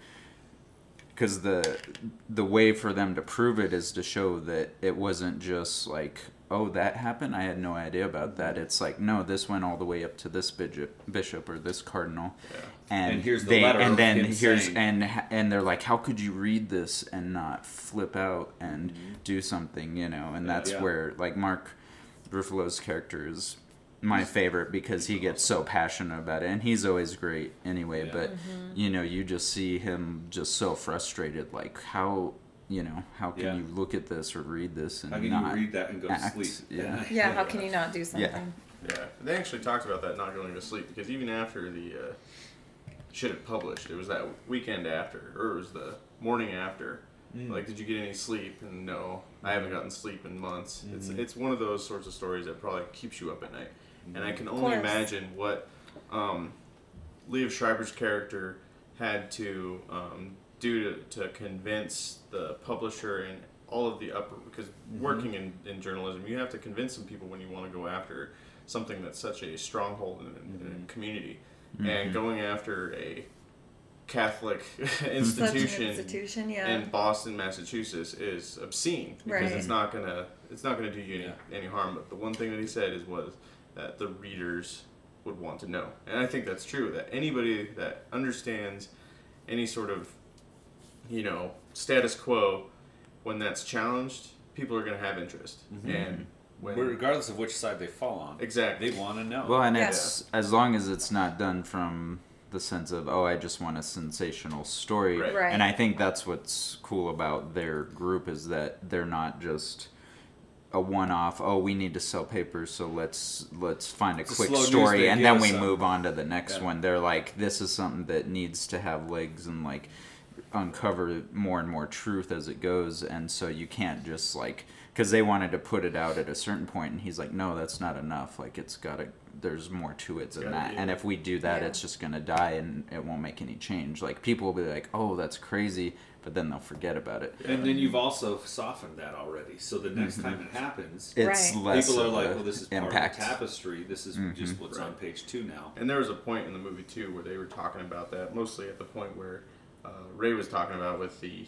because the the way for them to prove it is to show that it wasn't just like oh that happened? I had no idea about that. Mm-hmm. It's like no this went all the way up to this bishop bishop or this cardinal and, And here's the they letter and then here's saying- and and they're like how could you read this and not flip out and do something you know and that's Mm-hmm. Yeah. where like mark ruffalo's character is my favorite because he gets so passionate about it and he's always great anyway Yeah. but you know you just see him just so frustrated like how you know how can Yeah. you look at this or read this and how can not you read that and go act? to sleep yeah <laughs> Yeah, how can you not do something? Yeah, they actually talked about that not going to sleep because even after the uh, shit had published, it was that weekend after, or it was the morning after. Mm. Like, did you get any sleep? And no, I haven't gotten sleep in months. It's Mm-hmm. it's one of those sorts of stories that probably keeps you up at night. And I can only imagine what um, Liev Schreiber's character had to um, do to, to convince the publisher and all of the upper because Mm-hmm. working in, in journalism you have to convince some people when you want to go after something that's such a stronghold in, in Mm-hmm. a community and mm-hmm. going after a Catholic <laughs> institution, institution, yeah. in Boston, Massachusetts, is obscene because Right. it's not gonna it's not gonna do you any, any harm. But the one thing that he said is was that the readers would want to know, and I think that's true. That anybody that understands any sort of you know status quo, when that's challenged, people are gonna have interest, mm-hmm. and when regardless of which side they fall on. exactly They want to know. Well, and Yeah. it's as long as it's not done from the sense of oh, I just want a sensational story. Right. Right. And I think that's what's cool about their group is that they're not just a one-off. Oh, we need to sell papers, so let's let's find a It's quick slow news story, thing, and give then we some. move on to the next Yeah. one. They're like, this is something that needs to have legs and like uncover more and more truth as it goes, and so you can't just like because they wanted to put it out at a certain point, and he's like, no, that's not enough. Like it's got to. There's more to it than that, and if we do that, Yeah. it's just gonna die, and it won't make any change. Like people will be like, oh, that's crazy, but then they'll forget about it. and then you've also softened that already. So the next time it happens, It's Right. less people are of like, "Well, this is part impact. of the tapestry. This is just what's on page two now." And there was a point in the movie too where they were talking about that, mostly at the point where uh, Ray was talking about with the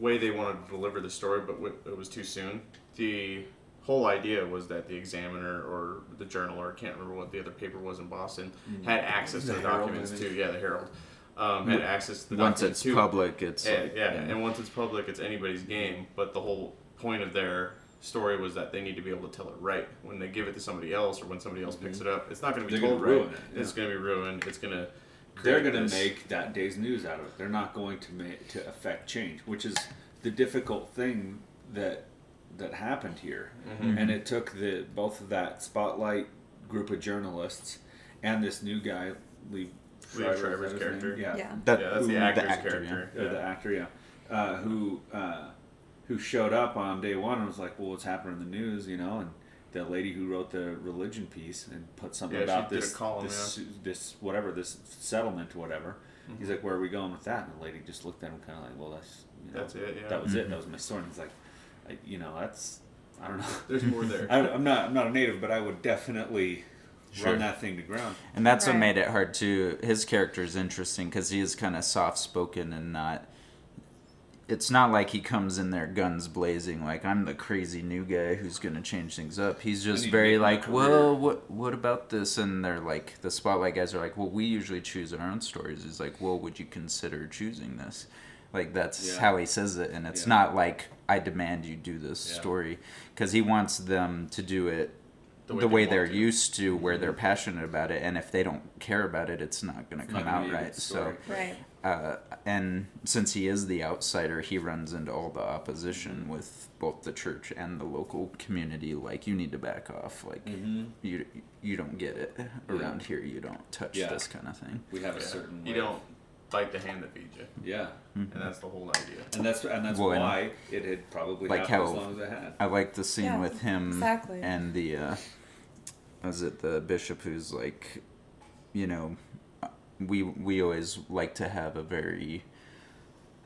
way they wanted to deliver the story, but it was too soon. The whole idea was that the Examiner or the Journal, or I can't remember what the other paper was in Boston, had access to the, Herald, documents too. Yeah, the Herald um, had access to the documents. Once documents it's too. public, it's Yeah, like, yeah, and once it's public, it's anybody's game. But the whole point of their story was that they need to be able to tell it right. When they give it to somebody else, or when somebody else picks it up, it's not going to be They're told right. it, It's going to be ruined. It's going to. They're going to make that day's news out of it. They're not going to make to affect change, which is the difficult thing that that happened here. And it took the both of that spotlight group of journalists and this new guy, Lee Lee Schreiber, is Schreiber's that his character. Yeah. yeah. that, Yeah, that's the who- actor's actor, character. or the actor, yeah, uh, who uh, who showed up on day one and was like, "Well, what's happening in the news?" You know, and the lady who wrote the religion piece and put something Yeah, about this column, this this whatever this settlement or whatever. Mm-hmm. He's like, "Where are we going with that?" And the lady just looked at him, kind of like, "Well, that's you know, That's it, yeah. That was it. That was my story." And he's like, I, "You know, that's I don't know. <laughs> There's more there. <laughs> I, I'm not I'm not a native, but I would definitely Sure. run that thing to ground." And that's what made it hard too. His character is interesting because he is kind of soft spoken and not. It's not like he comes in there guns blazing like I'm the crazy new guy who's gonna change things up. He's just very like, well, what what about this? And they're like, the spotlight guys are like, well, we usually choose our own stories. He's like, well, would you consider choosing this? Like that's Yeah. how he says it, and it's Yeah. not like I demand you do this Yeah. story because he wants them to do it The the way way, they they are to. used to, where they're passionate about it, and if they don't care about it, it's not going to come out right. So. Right. uh, and since he is the outsider, he runs into all the opposition with both the church and the local community. Like, you need to back off. Like, you you don't get it around here. You don't touch Yeah. this kind of thing. We have a certain You way don't bite the hand that feeds you, yeah. and that's the whole idea. And that's and that's Well, and- why it had probably Like happened how- as long as it had. I like the scene Yeah, with him exactly. and the uh was it the bishop who's like you know we we always like to have a very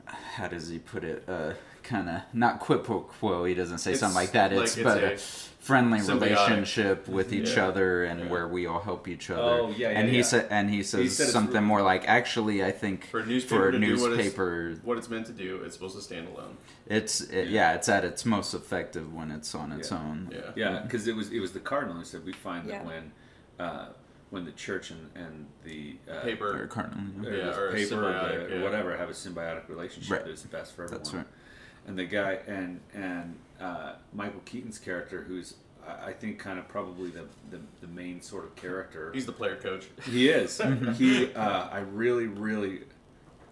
how does he put it uh kind of not quid pro quo he doesn't say It's something like that like it's it's but a a friendly symbiotic. relationship with each Yeah. other and Yeah. where we all help each other Oh, yeah, yeah, and he said and he says said it's something re- more like actually i think For a newspaper for a to do what it's- What it's meant to do, it's supposed to stand alone. it's it, yeah it's at its most effective when it's on its Yeah. own Yeah. Yeah, because it was it was the cardinal who said we find that when uh, when the church and and the uh, or Paper. cardinal or Yeah, or paper or, symbiotic, the, or whatever have a symbiotic relationship Right. is best for everyone. That's right. And the guy and and uh, Michael Keaton's character, who's I I think kind of probably the, the the main sort of character. He's the player coach. He is. <laughs> he. Uh, I really, really,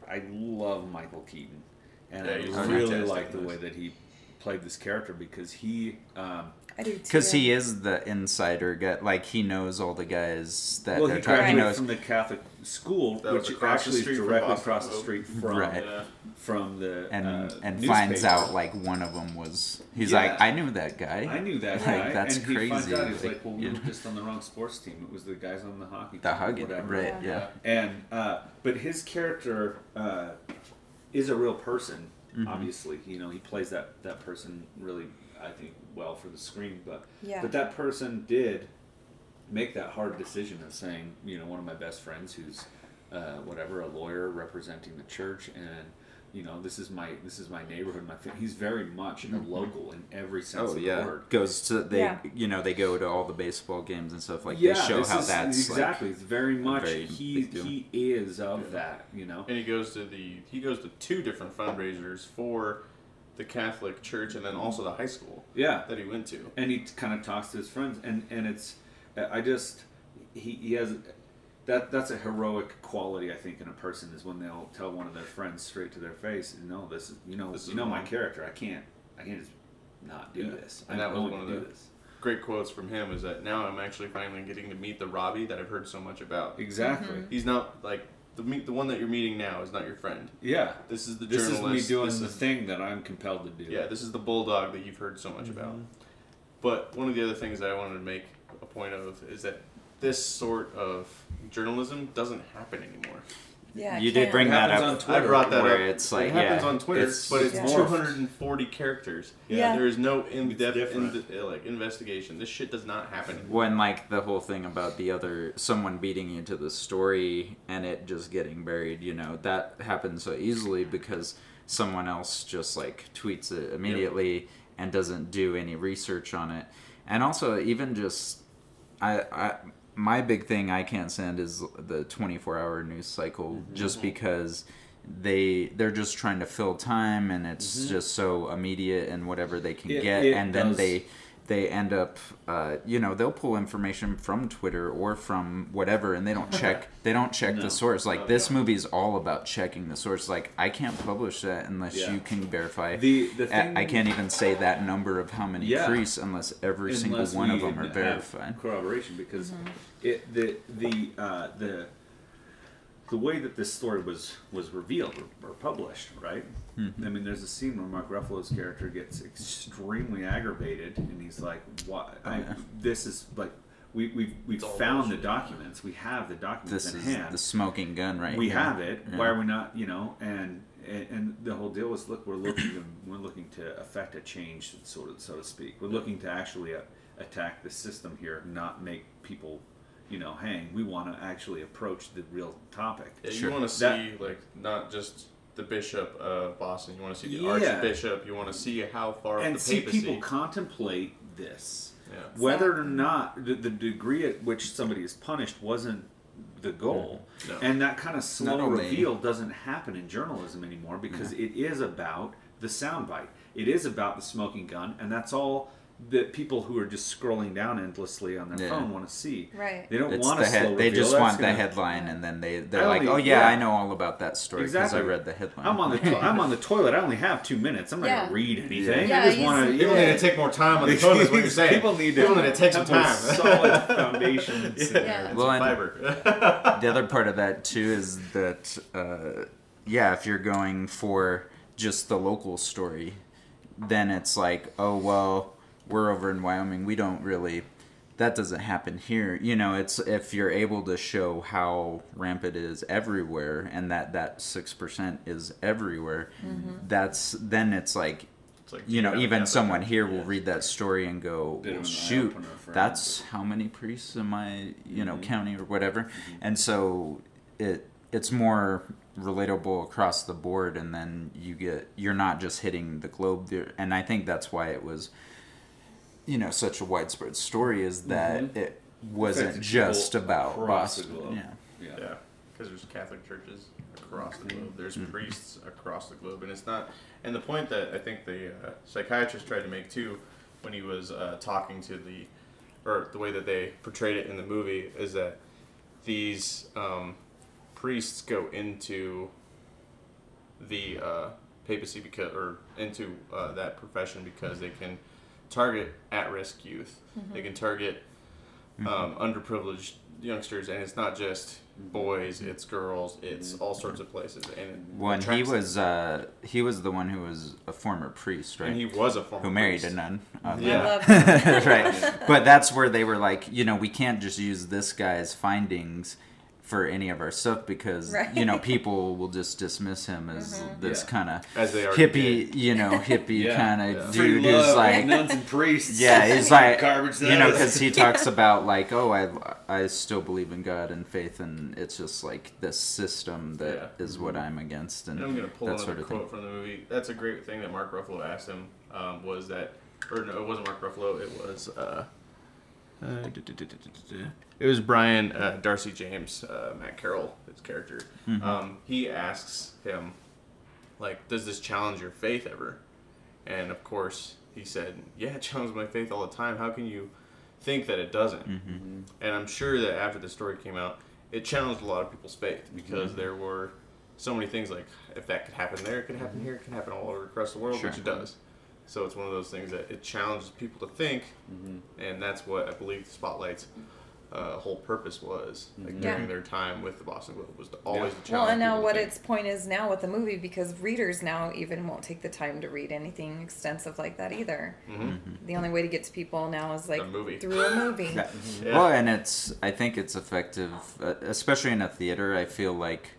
I love Michael Keaton, and Yeah, I really like the way that he played this character because he. Um, I do. Because he is the insider guy, like he knows all the guys that well, they're he trying. He graduated knows from the Catholic school, That which actually is directly across the street from Right. Yeah. from the and uh, and finds out like one of them was. He's Yeah. like, I knew that guy. I knew that Like, guy, that's and he finds crazy, out he's like, like, "Well, we you were just on the wrong sports team. It was the guys on the hockey team, The or hugging, whatever." right? Yeah. And uh, but his character uh, is a real person. Mm-hmm. Obviously, you know he plays that that person really, I think, well for the screen. But Yeah. but that person did make that hard decision of saying, you know, one of my best friends who's uh, whatever, a lawyer representing the church, and you know, this is my this is my neighborhood. My fa-. he's very much a local in every sense Oh of the yeah, word. goes to they Yeah. you know they go to all the baseball games and stuff like yeah, they show this how is- that's exactly. like it's very much very he he is of that. You know. And he goes to the he goes to two different fundraisers for the Catholic Church and then also the high school Yeah. that he went to. and he kind of talks to his friends and and it's i just he, he has that that's a heroic quality i think in a person is when they'll tell one of their friends straight to their face no this is you know This you is know my character. I can't i can't just not do Yeah. this. And i'm that was going one of the- this. Great quotes from him is that now I'm actually finally getting to meet the Robbie that I've heard so much about. exactly. Mm-hmm. He's not like the meet the one that you're meeting now is not your friend. yeah. This is the this is me doing this the is- thing that i'm compelled to do. Yeah, this is the bulldog that you've heard so much about. Mm-hmm. But one of the other things that I wanted to make a point of is that this sort of journalism doesn't happen anymore. Yeah, you did bring It that up. on Twitter. I brought that where up. it's like it happens yeah, on Twitter, it's- but it's Yeah. 240 characters. Yeah. There is no in-depth different. in, uh, like investigation. This shit does not happen. anymore. when like the whole thing about the other someone beating you to the story and it just getting buried you know that happens so easily because someone else just like tweets it immediately and doesn't do any research on it and also even just i i my big thing i can't stand is the 24 hour news cycle mm-hmm. just because they they're just trying to fill time and it's mm-hmm. just so immediate and whatever they can It- get. it and then does. they they end up uh, you know they'll pull information from twitter or from whatever and they don't <laughs> check they don't check No. the source like No, this no. movie is all about checking the source like i can't publish that unless Yeah. you can verify The- the I- thing- i can't even say that number of how many Yeah. priests unless every single one of them are have verified corroboration because it the the uh, the the way that this story was was revealed or, or published, right? I mean, there's a scene where Mark Ruffalo's character gets extremely aggravated, and he's like, "What? I, yeah. This is like." We, we've we've found the documents. We have the documents this in is hand. the smoking gun right we here. have it. Yeah. Why are we not? You know, and, and and the whole deal was, look, we're looking to, <clears throat> we're looking to affect a change, sort of, so to speak. We're looking to actually uh, attack the system here, not make people, you know, hang. We want to actually approach the real topic. Yeah, Sure. You want to see That- like not just the bishop of Boston. You want to see the Yeah. archbishop. You want to see how far and the see papacy. people contemplate this. Yeah. Whether or not the, the degree at which somebody is punished wasn't the goal. No. And that kind of slow Not only- reveal doesn't happen in journalism anymore because it is about the soundbite. It is about the smoking gun, and that's all that people who are just scrolling down endlessly on their Yeah. phone want to see. Right. They don't It's want the a slow head, they just That's want the gonna- headline and then they they're I like oh yeah, yeah. i know all about that story because Exactly. i read the headline I'm on the to- I'm on the toilet. I only have two minutes. I'm not Yeah. gonna read anything. Yeah, I just want see- to. People need to take more time on the phone. Is what you're saying. People need to People need to take some more time. solid <laughs> foundations. Yeah. Well, and- fiber. the other part of that too is that uh, yeah if you're going for just the local story then it's like oh well we're over in wyoming we don't really that doesn't happen here. You know it's if you're able to show how rampant it is everywhere and that that 6% is everywhere that's then it's like It's like, you know yeah, even someone here will read that story and go well, shoot that's how many priests in my you know Mm-hmm. county or whatever. And so it it's more relatable across the board and then you get you're not just hitting the globe there. And i think that's why it was you know such a widespread story is that it wasn't Affected just about Mm-hmm. across the boston globe. yeah Yeah. Yeah, because there's Catholic churches across the Mm-hmm. globe. There's priests across the globe, and it's not. And the point that I think the uh, psychiatrist tried to make too, when he was uh, talking to the, or the way that they portrayed it in the movie, is that these um, priests go into the uh, papacy because, or into uh, that profession because they can target at-risk youth. They can target um, underprivileged youngsters, and it's not just boys; it's girls, it's all sorts of places. And when he was uh he was the one who was a former priest right and he was a former who married priest. a nun uh, Yeah. I <laughs> right. <laughs> But that's where they were like, you know, we can't just use this guy's findings for any of our stuff because Right. you know people will just dismiss him as this Yeah. kind of As they already hippie, you know, <laughs> hippie Yeah. kind of Yeah. Dude love, who's like, nuns and priests. yeah, he's <laughs> like, Garbage you know, because he <laughs> talks about like, oh, I, I still believe in God and faith, and it's just like this system that is Yeah. what I'm against, and, And I'm gonna pull that another sort of quote thing. from the movie. That's a great thing that Mark Ruffalo asked him. Um, was that, or no, it wasn't Mark Ruffalo. It was. Uh, uh, it was Brian uh, d'Arcy James, uh, Matt Carroll, his character. Mm-hmm. Um, he asks him, like, does this challenge your faith ever? And of course, he said, yeah, <laughs> it challenges my faith all the time. How can you think that it doesn't? Mm-hmm. And I'm sure that after the story came out, it challenged a lot of people's faith because Mm-hmm. there were so many things like if that could happen there, it could happen here, it can happen all over across the world, Sure. which it does. So it's one of those things that it challenges people to think, and that's what I believe the Spotlight's uh, whole purpose was like Yeah. during their time with the Boston Globe was to always to challenge. Well, and now what think. its point is now with the movie because readers now even won't take the time to read anything extensive like that either. The only way to get to people now is like A movie. through a movie. <laughs> Yeah. Yeah. <laughs> Well, and it's I think it's effective, uh, especially in a theater. I feel like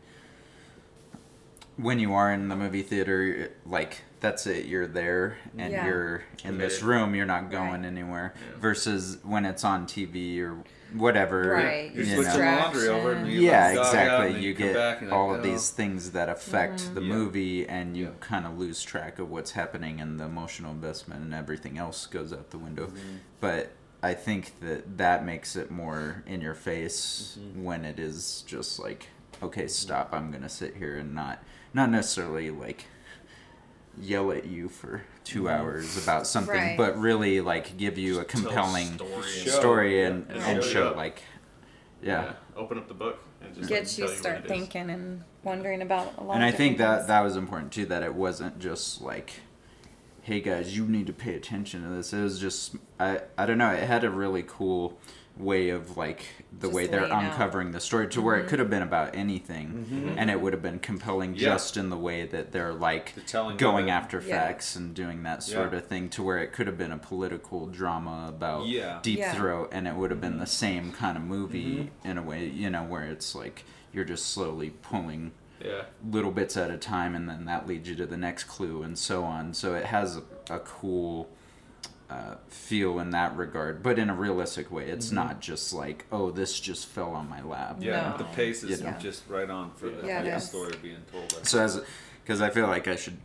when you are in the movie theater, like that's it. You're there, and Yeah. you're in this room. You're not going Right. anywhere. Yeah. Versus when it's on TV or whatever. Right. You're you switching know. the laundry over and you Yeah, let the dog out exactly. and You get back and all like, of oh. these things that affect the Yeah. movie, and you Yeah. kind of lose track of what's happening, and the emotional investment and everything else goes out the window. Mm-hmm. But I think that that makes it more in your face Mm-hmm. when it is just like, okay, stop. I'm gonna sit here and not, not necessarily like yell at you for 2 Mm-hmm. hours about something, Right. but really like give you a Just a compelling story and- Show. story and, Yeah. and Show show like, yeah. open up the book and just Get like, you tell start what it is. thinking and wondering about a lot. and of I think that things. that was important too. That it wasn't just like, "Hey guys, you need to pay attention to this." It was just I I don't know. It had a really cool way of like the Just way they're laying out. uncovering the story to where it could have been about anything, Mm-hmm. and it would have been compelling Yeah. just in the way that they're like The telling going it. after Yeah. facts and doing that sort Yeah. of thing. To where it could have been a political drama about Yeah. Deep Yeah. Throat, and it would have been Mm-hmm. the same kind of movie in a way, you know, where it's like you're just slowly pulling Yeah. little bits at a time and then that leads you to the next clue and so on so it has a, a cool uh, feel in that regard but in a realistic way it's not just like oh this just fell on my lap Yeah, No. the pace is You know. just right on for the, Yeah, it the story being told. so as because i feel like i should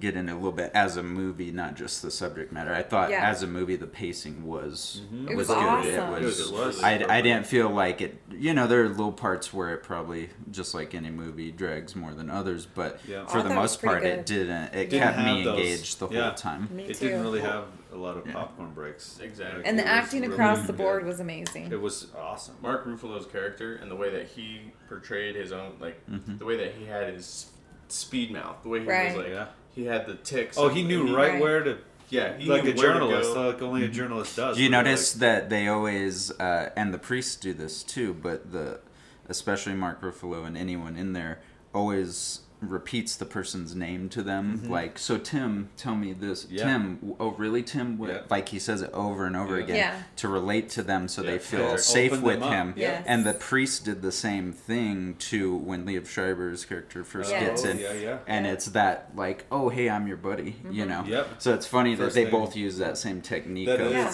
get in a little bit as a movie not just the subject matter i thought Yeah. as a movie the pacing was It was good awesome. it was, It was I, I didn't feel like it you know there are little parts where it probably just like any movie drags more than others but Yeah. for I the thought it was most part pretty it didn't it Didn't kept me those- engaged the yeah. whole time Me It too. didn't really have a lot of popcorn breaks. Exactly. and the acting really across the good. board was amazing. It was awesome. Mark Ruffalo's character and the way that he portrayed his own, like Mm-hmm. the way that he had his speed mouth, the way he Right. was like, Yeah. he had the ticks. Oh, he knew and right Right. where to, Yeah, he like a journalist, like only a journalist does. Do you where they're notice that they always uh, and the priests do this too, but the especially Mark Ruffalo and anyone in there always repeats the person's name to them. Like, so Tim, tell me this. Mm-hmm. Yeah. Tim, oh really, Tim? Yeah. Like he says it over and over Yeah. again Yeah. to relate to them, so Yeah, they feel yeah. safe with them up. him. Yes. And the priest did the same thing to when Liev Schreiber's character first Yes. gets in. Oh, yeah, yeah. And it's that like, oh hey, I'm your buddy, you know. Yep. So it's funny First that they thing- both use that same technique That of Yeah.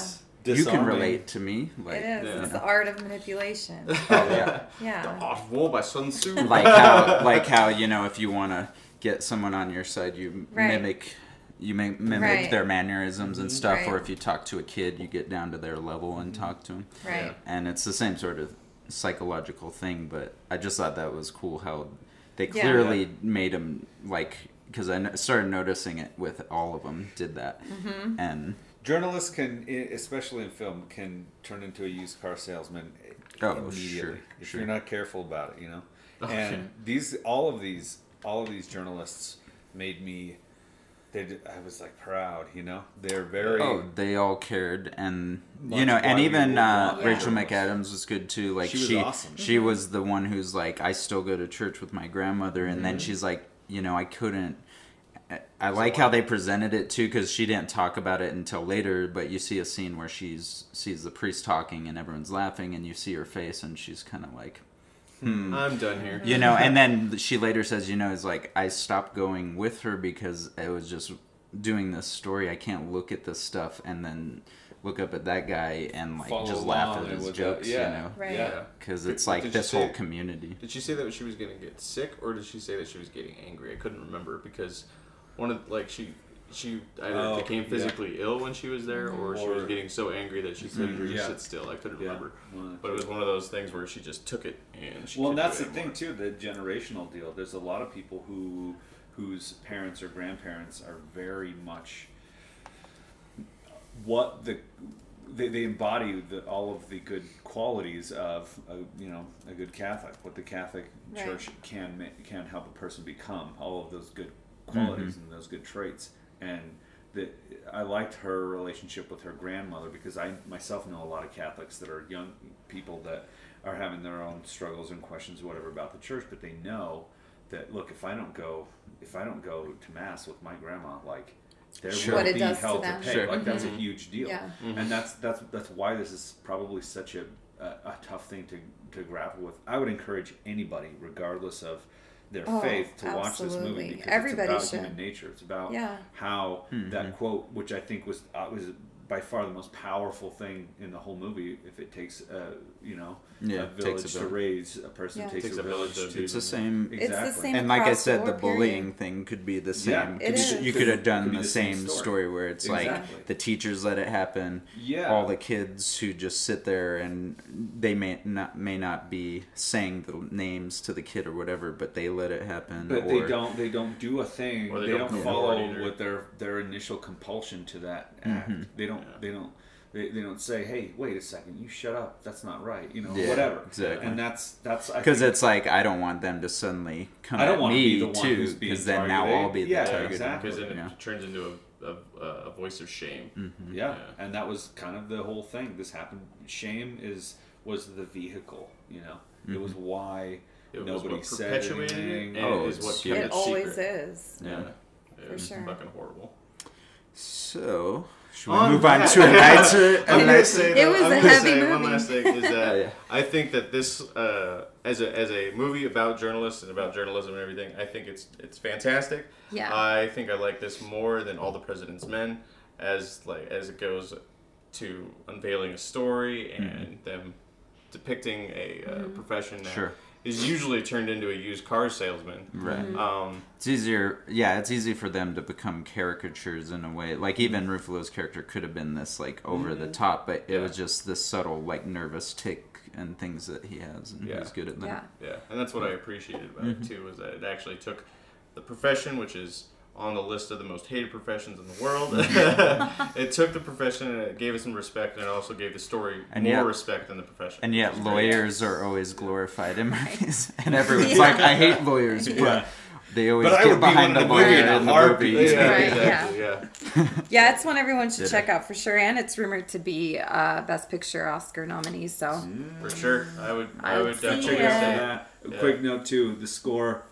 Is you can relate to me. Like, it is. Yeah. It's the art of manipulation. <laughs> oh, yeah. <laughs> Yeah. The Art of War by Sun Tzu. <laughs> like how, like how you know, if you want to get someone on your side, you Right. mimic, you may mimic Right. their mannerisms and stuff. Or if you talk to a kid, you get down to their level and talk to them. Right. And it's the same sort of psychological thing. But I just thought that was cool how they Yeah. clearly made him like because I started noticing it with all of them did that Mm-hmm. and. Journalists can, especially in film, can turn into a used car salesman Oh, immediately sure, if sure. you're not careful about it. You know, Okay. and these, all of these, all of these journalists made me. They, I was like proud. You know, they're very. Oh, they all cared, and you know, and even uh, want Rachel. McAdams was good too. Like She was she, awesome. she was the one who's like, I still go to church with my grandmother, and Mm-hmm. then she's like, you know, I couldn't. I- I like how they presented it too, because she didn't talk about it until later. But you see a scene where she's sees the priest talking, and everyone's laughing, and you see her face, and she's kind of like, hmm. I'm done here. you know <laughs> and then she later says you know it's like i stopped going with her because it was just doing this story i can't look at this stuff and then look up at that guy and like Follow just laugh at his jokes, that- yeah. you know, Right. Yeah. because it's like did you this whole community. Did she say that she was gonna get sick, or did she say that she was getting angry? I couldn't remember because one of like she she either Oh, became yeah. physically ill when she was there, or, she was getting so angry that she couldn't Mhm, yeah. sit still. I couldn't Yeah. remember, One of the but it was one of those things where she just took it and she. well, and that's the it thing too. The generational deal. There's a lot of people who whose parents or grandparents are very much what the they, they embody the, all of the good qualities of a, you know a good Catholic. What the Catholic Right. Church can ma- can help a person become. All of those good qualities mm-hmm. and those good traits. And the, I liked her relationship with her grandmother because I myself know a lot of Catholics that are young people that are having their own struggles and questions, or whatever, about the church, but they know that look, if I don't go, if I don't go to mass with my grandma, like there Sure. Will it be does to hell to, pay. Sure. Like that's a mm-hmm. huge deal, Yeah. Mm-hmm. and that's that's that's why this is probably such a, a, a tough thing to to grapple with. I would encourage anybody, regardless of their Oh, faith, to watch this movie because Everybody it's about should. human nature. It's about Yeah. how that quote, which I think was uh, was by far the most powerful thing in the whole movie. If it takes, uh, you know, Yeah, a it takes a village to village. raise a person, Yeah. takes, Takes a a village village to to. It's the same. It's the Exactly. same and like I said, the board, period. bullying thing could be the same. Yeah, Could it be- is. You Could- could have done be the the same same story. story where it's like the teachers let it happen. Yeah. All the kids who just sit there and they may not may not be saying the names to the kid or whatever, but they let it happen. But or, they don't. They don't do a thing. Or They, they don't, don't follow either. with their their initial compulsion to that act. Mm-hmm. They don't. Yeah. They don't. They, they don't say, "Hey, wait a second, you shut up. That's not right." You know, Yeah, whatever. exactly. And that's that's Because it's like I don't want them to suddenly come I don't at wanna be the one too, who's being because then now. I'll be the Yeah, target. exactly. because then it Yeah. turns into a, a, a voice of shame. Mm-hmm. yeah. Yeah. and that was kind of the whole thing. This happened. Shame is was the vehicle. You know, it was why It was nobody what said perpetuated anything. it, and Oh, it is what It it always secret. is. Yeah, For it was sure. fucking horrible. So should we On move on that- to a nicer? I'm gonna nicer say It was I'm a gonna heavy say One last thing is that <laughs> Yeah. I think that this, uh, as a as a movie about journalists and about journalism and everything, I think it's it's fantastic. Yeah. I think I like this more than All the President's Men, as like as it goes to unveiling a story and them depicting a uh, Mm-hmm. profession that is usually turned into a used car salesman. Right. Um, It's easier, yeah. It's easy for them to become caricatures in a way. Like even Ruffalo's character could have been this like over the top, but it Yeah. was just this subtle like nervous tick and things that he has, and Yeah. he's good at that. Yeah. Yeah, and that's what I appreciated about Mm-hmm. it too, was that it actually took the profession, which is on the list of the most hated professions in the world. <laughs> it took the profession and it gave it some respect, and it also gave the story And more yet- respect than the profession. And yet, which great. lawyers are always glorified in movies, <laughs> and everyone's like, "I hate lawyers," but they always But get would be behind the movie lawyer in the heartbeat. movie. Yeah, Right, exactly. Yeah. <laughs> Yeah, it's one everyone should Did check it. out for sure, and it's rumored to be uh, Best Picture Oscar nominee. So for sure. I would. I, I would would see definitely it. say that. A Yeah. quick note too: the score,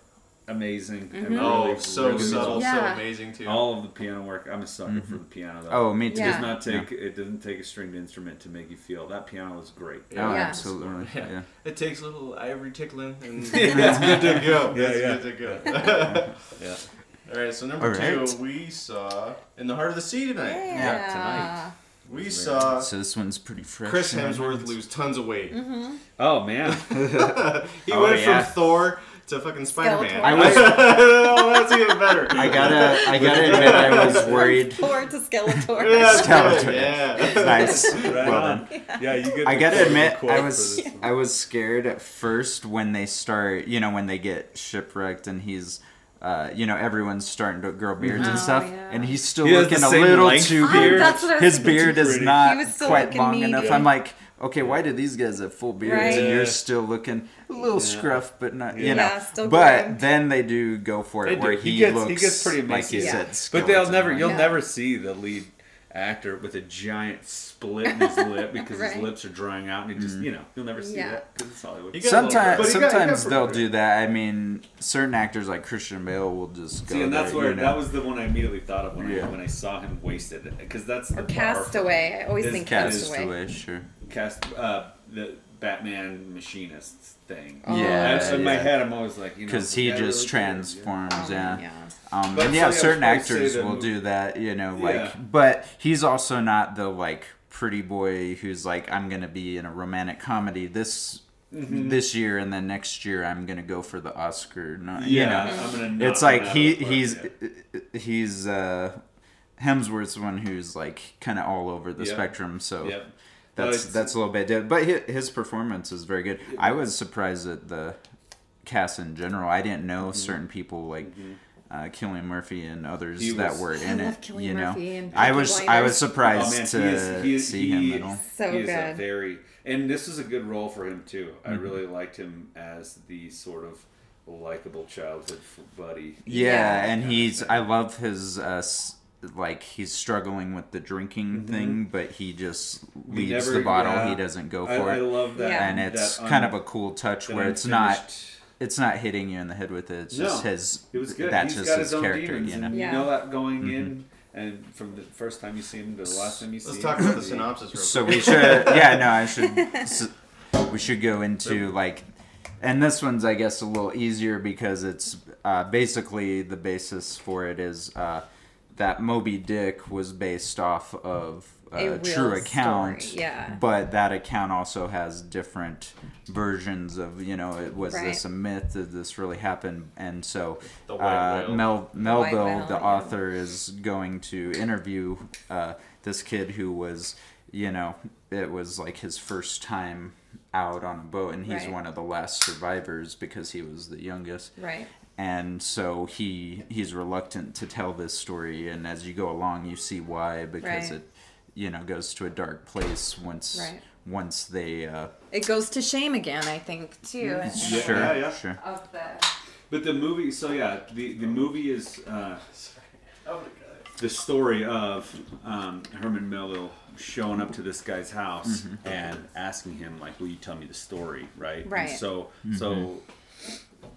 amazing. Mm-hmm. I Oh, really, so really subtle, love so amazing too. All of the piano work. I'm a sucker for mm-hmm. the piano. Though. Oh, me too. It Yeah. does not take. It doesn't take a stringed instrument to make you feel. That piano is great. Oh, Yeah. Yeah. absolutely. Yeah. Yeah. It takes a little ivory tickling, and it's good to go. Yeah, It's yeah. good to go. Yeah. <laughs> All right, so number All right. two, we saw in the heart of the sea tonight. yeah, tonight. We saw So this one's pretty fresh. Chris in Hemsworth lose tons of weight. Mm-hmm. Oh man. <laughs> He Oh, went yeah. from Thor to fucking Spider Man. Skeletor. I <laughs> was- oh, that's even better. I gotta, I gotta admit, I was <laughs> worried. Thor to Skeletor. Yeah, that's Skeletor. good, Yeah. Nice. Right well on. done. Yeah, you get. I gotta admit, I for was this. I was scared at first when they start, you know, when they get shipwrecked and he's, uh, you know, everyone's starting to grow beards and Oh, stuff, yeah. and he's still He looking a little length too beard. beard. That's what His beard is not He was still quite looking long enough. I'm like, okay, why do these guys have full beards and you're still looking a little scruff, but not, you know. Yeah, still but groomed. then they do go for it They where he, He gets- he looks gets pretty like you emaciated. said. But they'll never. You'll Yeah. never see the lead actor with a giant split in his <laughs> lip because Right. his lips are drying out, and he just, you know, you'll never see Yeah. that because it's Hollywood. He got Sometimes, bit. But he got- sometimes they'll good. do that. I mean, certain actors like Christian Bale will just go See, and that's there, where you know. that was the one I immediately thought of when Yeah. I when I saw him wasted because that's the Or bar for- Castaway. I always His think cast- Castaway. Castaway, sure. cast uh, the Batman machinist thing. Oh, Yeah, That's in my head. I'm always like, you know, Because he just really yeah. transforms, Oh, yeah. yeah. Um, and yeah, yeah, certain I would say actors will do that, you know, like, Yeah. but he's also not the like pretty boy who's like, I'm gonna be in a romantic comedy this this year, and then next year I'm gonna go for the Oscar. No, you know, I'm gonna knock it's like he of the park, he's yeah. he's uh Hemsworth's one who's like kind of all over the Yep. spectrum. So Yep. that's it's- that's a little bit different. But his performance is very good. I was surprised at the cast in general. I didn't know certain people like. Uh, Cillian Murphy and others Mm-hmm. That was- were in I it, Cillian you know. Murphy and I Peaky was I was surprised Oh, man, to he is, he is, see he, him at all. So he is a good. very, and this is a good role for him too. I Mm-hmm. really liked him as the sort of likable childhood buddy. Yeah, Yeah. and he's. I love his uh like he's struggling with the drinking thing, but he just Mm-hmm. He leaves never- the bottle. yeah. He doesn't go for I it. I love that, Yeah. and it's that kind un- of a cool touch where it's not unfinished- it's not hitting you in the head with it. It's just No, his It was good. that's He's just got his, his own character, demons, you know. and Yeah. you know that going Mm-hmm. in, and from the first time you see him to the last time you see Let's him. talk about the the- synopsis real So we should yeah, no, I <laughs> should s- we should go into like and this one's I guess a little easier because it's uh, basically the basis for it is uh, that Moby Dick was based off of A a true account, story, yeah. but that account also has different versions of you know it was this a myth did this really happen and so The white uh. Mel White Melville whale, the yeah. author is going to interview uh, this kid who was you know it was like his first time out on a boat and he's Right. one of the last survivors because he was the youngest Right. and so he he's reluctant to tell this story and as you go along you see why because Right. it you know goes to a dark place once Right. once they uh It goes to shame again, I think, too. in- in sure yeah, yeah. sure Of the But the movie, so yeah, the the movie is uh, Oh the story of um, Herman Melville showing up to this guy's house Mm-hmm. and asking him like, "Will you tell me the story?" Right. And Right. so Mm-hmm. so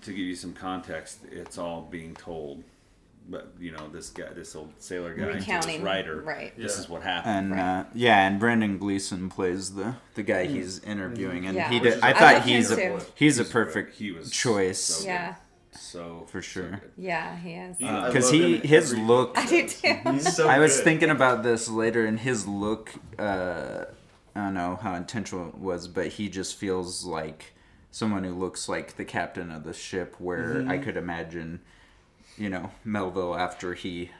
to give you some context, it's all being told. But you know, this guy, this old sailor guy, to this writer, right. This Yeah. is what happened. and Right. uh, yeah, and Brendan Gleeson plays the the guy he's interviewing, and Yeah. he did. is I a- I thought love he's a too. he's a perfect he was choice so yeah, so for sure. good. yeah, he is. Because love he him his every- look. I do <laughs> too. He's so I was good. thinking about this later, and his look. Uh, I don't know how intentional it was, but he just feels like someone who looks like the captain of the ship. Where I could imagine, you know, Melville after he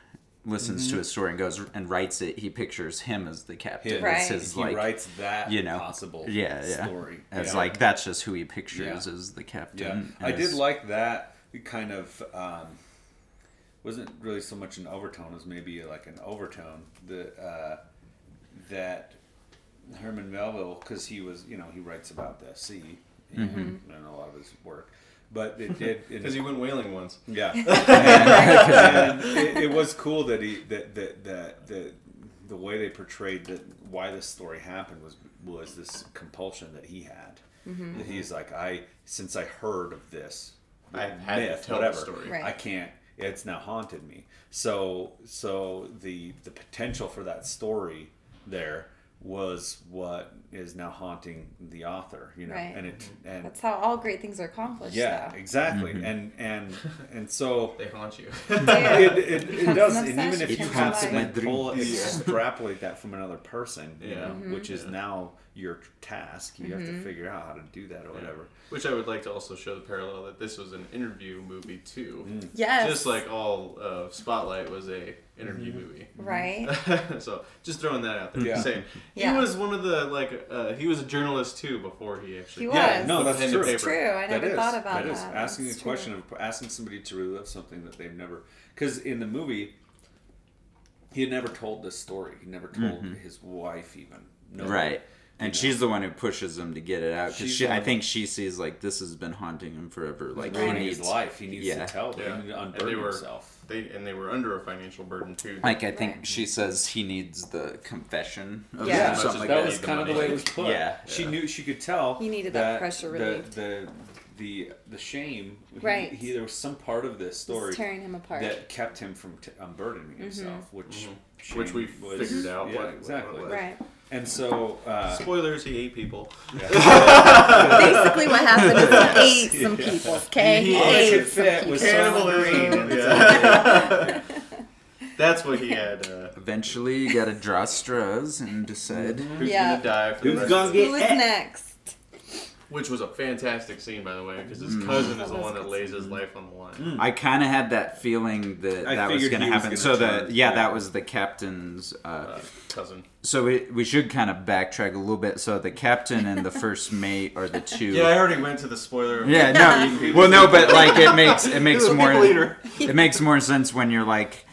listens to his story and goes and writes it, he pictures him as the captain. Right. His, he like, writes that you know, possible yeah, yeah. story. As Yeah. like that's just who he pictures Yeah. as the captain. Yeah. I did like that kind of um, wasn't really so much an overtone as maybe like an overtone. The uh, that Herman Melville, because he was, you know, he writes about the sea Mm-hmm. and a lot of his work, but it did. Because <laughs> he went whaling once. yeah, <laughs> <laughs> and it, it was cool that he that that that the the way they portrayed that why this story happened was was this compulsion that he had. Mm-hmm. That he's like, I since I heard of this I had to myth, tell whatever, story. Right. I can't. It's now haunted me. So so the the potential for that story there was what is now haunting the author. You know, Right. and it and That's how all great things are accomplished. yeah, though. exactly. Mm-hmm. And and and so <laughs> They haunt you. <laughs> It, it, it does, an and even if obsession. you It have to pull, extrapolate that from another person, you Yeah. know, which is Yeah. now your task. You have Mm-hmm. to figure out how to do that or whatever. Which I would like to also show the parallel that this was an interview movie too. Mm. Yes. Just like all of Spotlight was a interview movie. <laughs> right. <laughs> so just throwing that out there. Yeah. Saying Yeah. he was one of the like uh, he was a journalist too before he actually. He was. Yeah, no, that's true. paper. True. I That never is- thought about that that. is asking That's a true. question of asking somebody to relive something that they've never because in the movie he had never told this story he never told his wife even no Right. And know. she's the one who pushes him to get it out because she, I think she sees like this has been haunting him forever. Like he needs his life he needs yeah. to tell them Yeah. he needs to unburden were himself they and they were under a financial burden too. Like I think Right. she says he needs the confession. Of Yeah. Yeah, something much like that was kind of the way it was put. Yeah. she knew she could tell. He needed that pressure the, relieved. The the the shame. Right. He, there was some part of this story It's tearing him apart. that kept him from t- unburdening himself, which Mm-hmm. Which we was- figured out Yeah, what- what it exactly. was. right. And so. Uh, Spoilers: He ate people. <laughs> Basically, what happened is he ate some people. Okay, he all that ate some fit people. was Cannibalism. Green. Yeah. <laughs> That's what he had. Uh, eventually you gotta draw straws and decide. Who's Yeah. gonna die for the Who's rest gonna get Who is eh. next? Which was a fantastic scene, by the way, because Mm. his cousin is the one that lays his life on the line. I kind of had that feeling that I that was figured gonna he was happen. gonna so turn, the yeah, yeah. that was the captain's. Uh, Uh, cousin. so we we should kind of backtrack a little bit. So the captain and the <laughs> first mate are the two. Yeah, I already went to the spoiler. Yeah, no. <laughs> Well, no, but like it makes it <laughs> makes He's a more people it makes more sense when you're like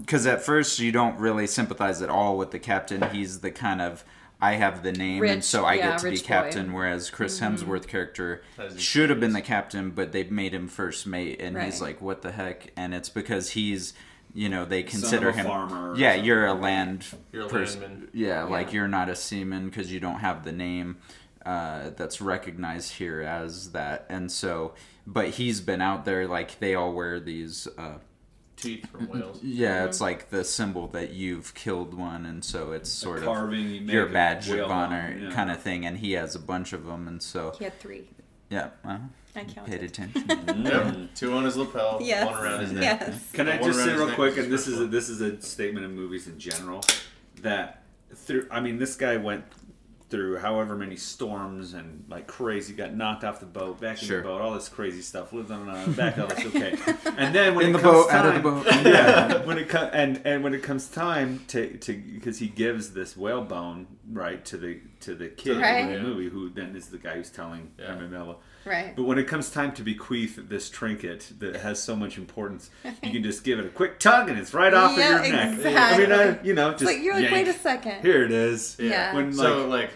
because at first you don't really sympathize at all with the captain. He's the kind of I have the name and so I yeah, get to be rich boy. captain. Whereas Chris Hemsworth character should have been the captain, but they made him first mate, and he's like, "What the heck?" And it's because he's you know they of consider a him farmer yeah you're a land You're a pers- landman. yeah, like Yeah. you're not a seaman because you don't have the name uh, that's recognized here as that and so but he's been out there like they all wear these uh, Teeth from whales. yeah it's like the symbol that you've killed one and so it's sort of carving, you your badge of honor yeah. kind of thing and he has a bunch of them and so He had three. yeah well, I paid attention <laughs> Yep. Two on his lapel, Yes. one around his neck. Yes. Can I One just say real quick, and this is a, this is a statement of movies in general, that through I mean this guy went through however many storms and like crazy, got knocked off the boat, back in Sure. the boat, all this crazy stuff, lived on an island, back all this okay, <laughs> and then when In it the comes boat, time, out of the boat. <laughs> yeah, when it comes and and when it comes time to to because he gives this whale bone right to the to the kid Right. in the movie who then is the guy who's telling Yeah. Herman Right. But when it comes time to bequeath this trinket that has so much importance, you can just give it a quick tug and it's right off Yeah, of your neck. I mean, exactly. I, you know, just It's like you're like, wait a second. Here it is. Yeah. When So like, like,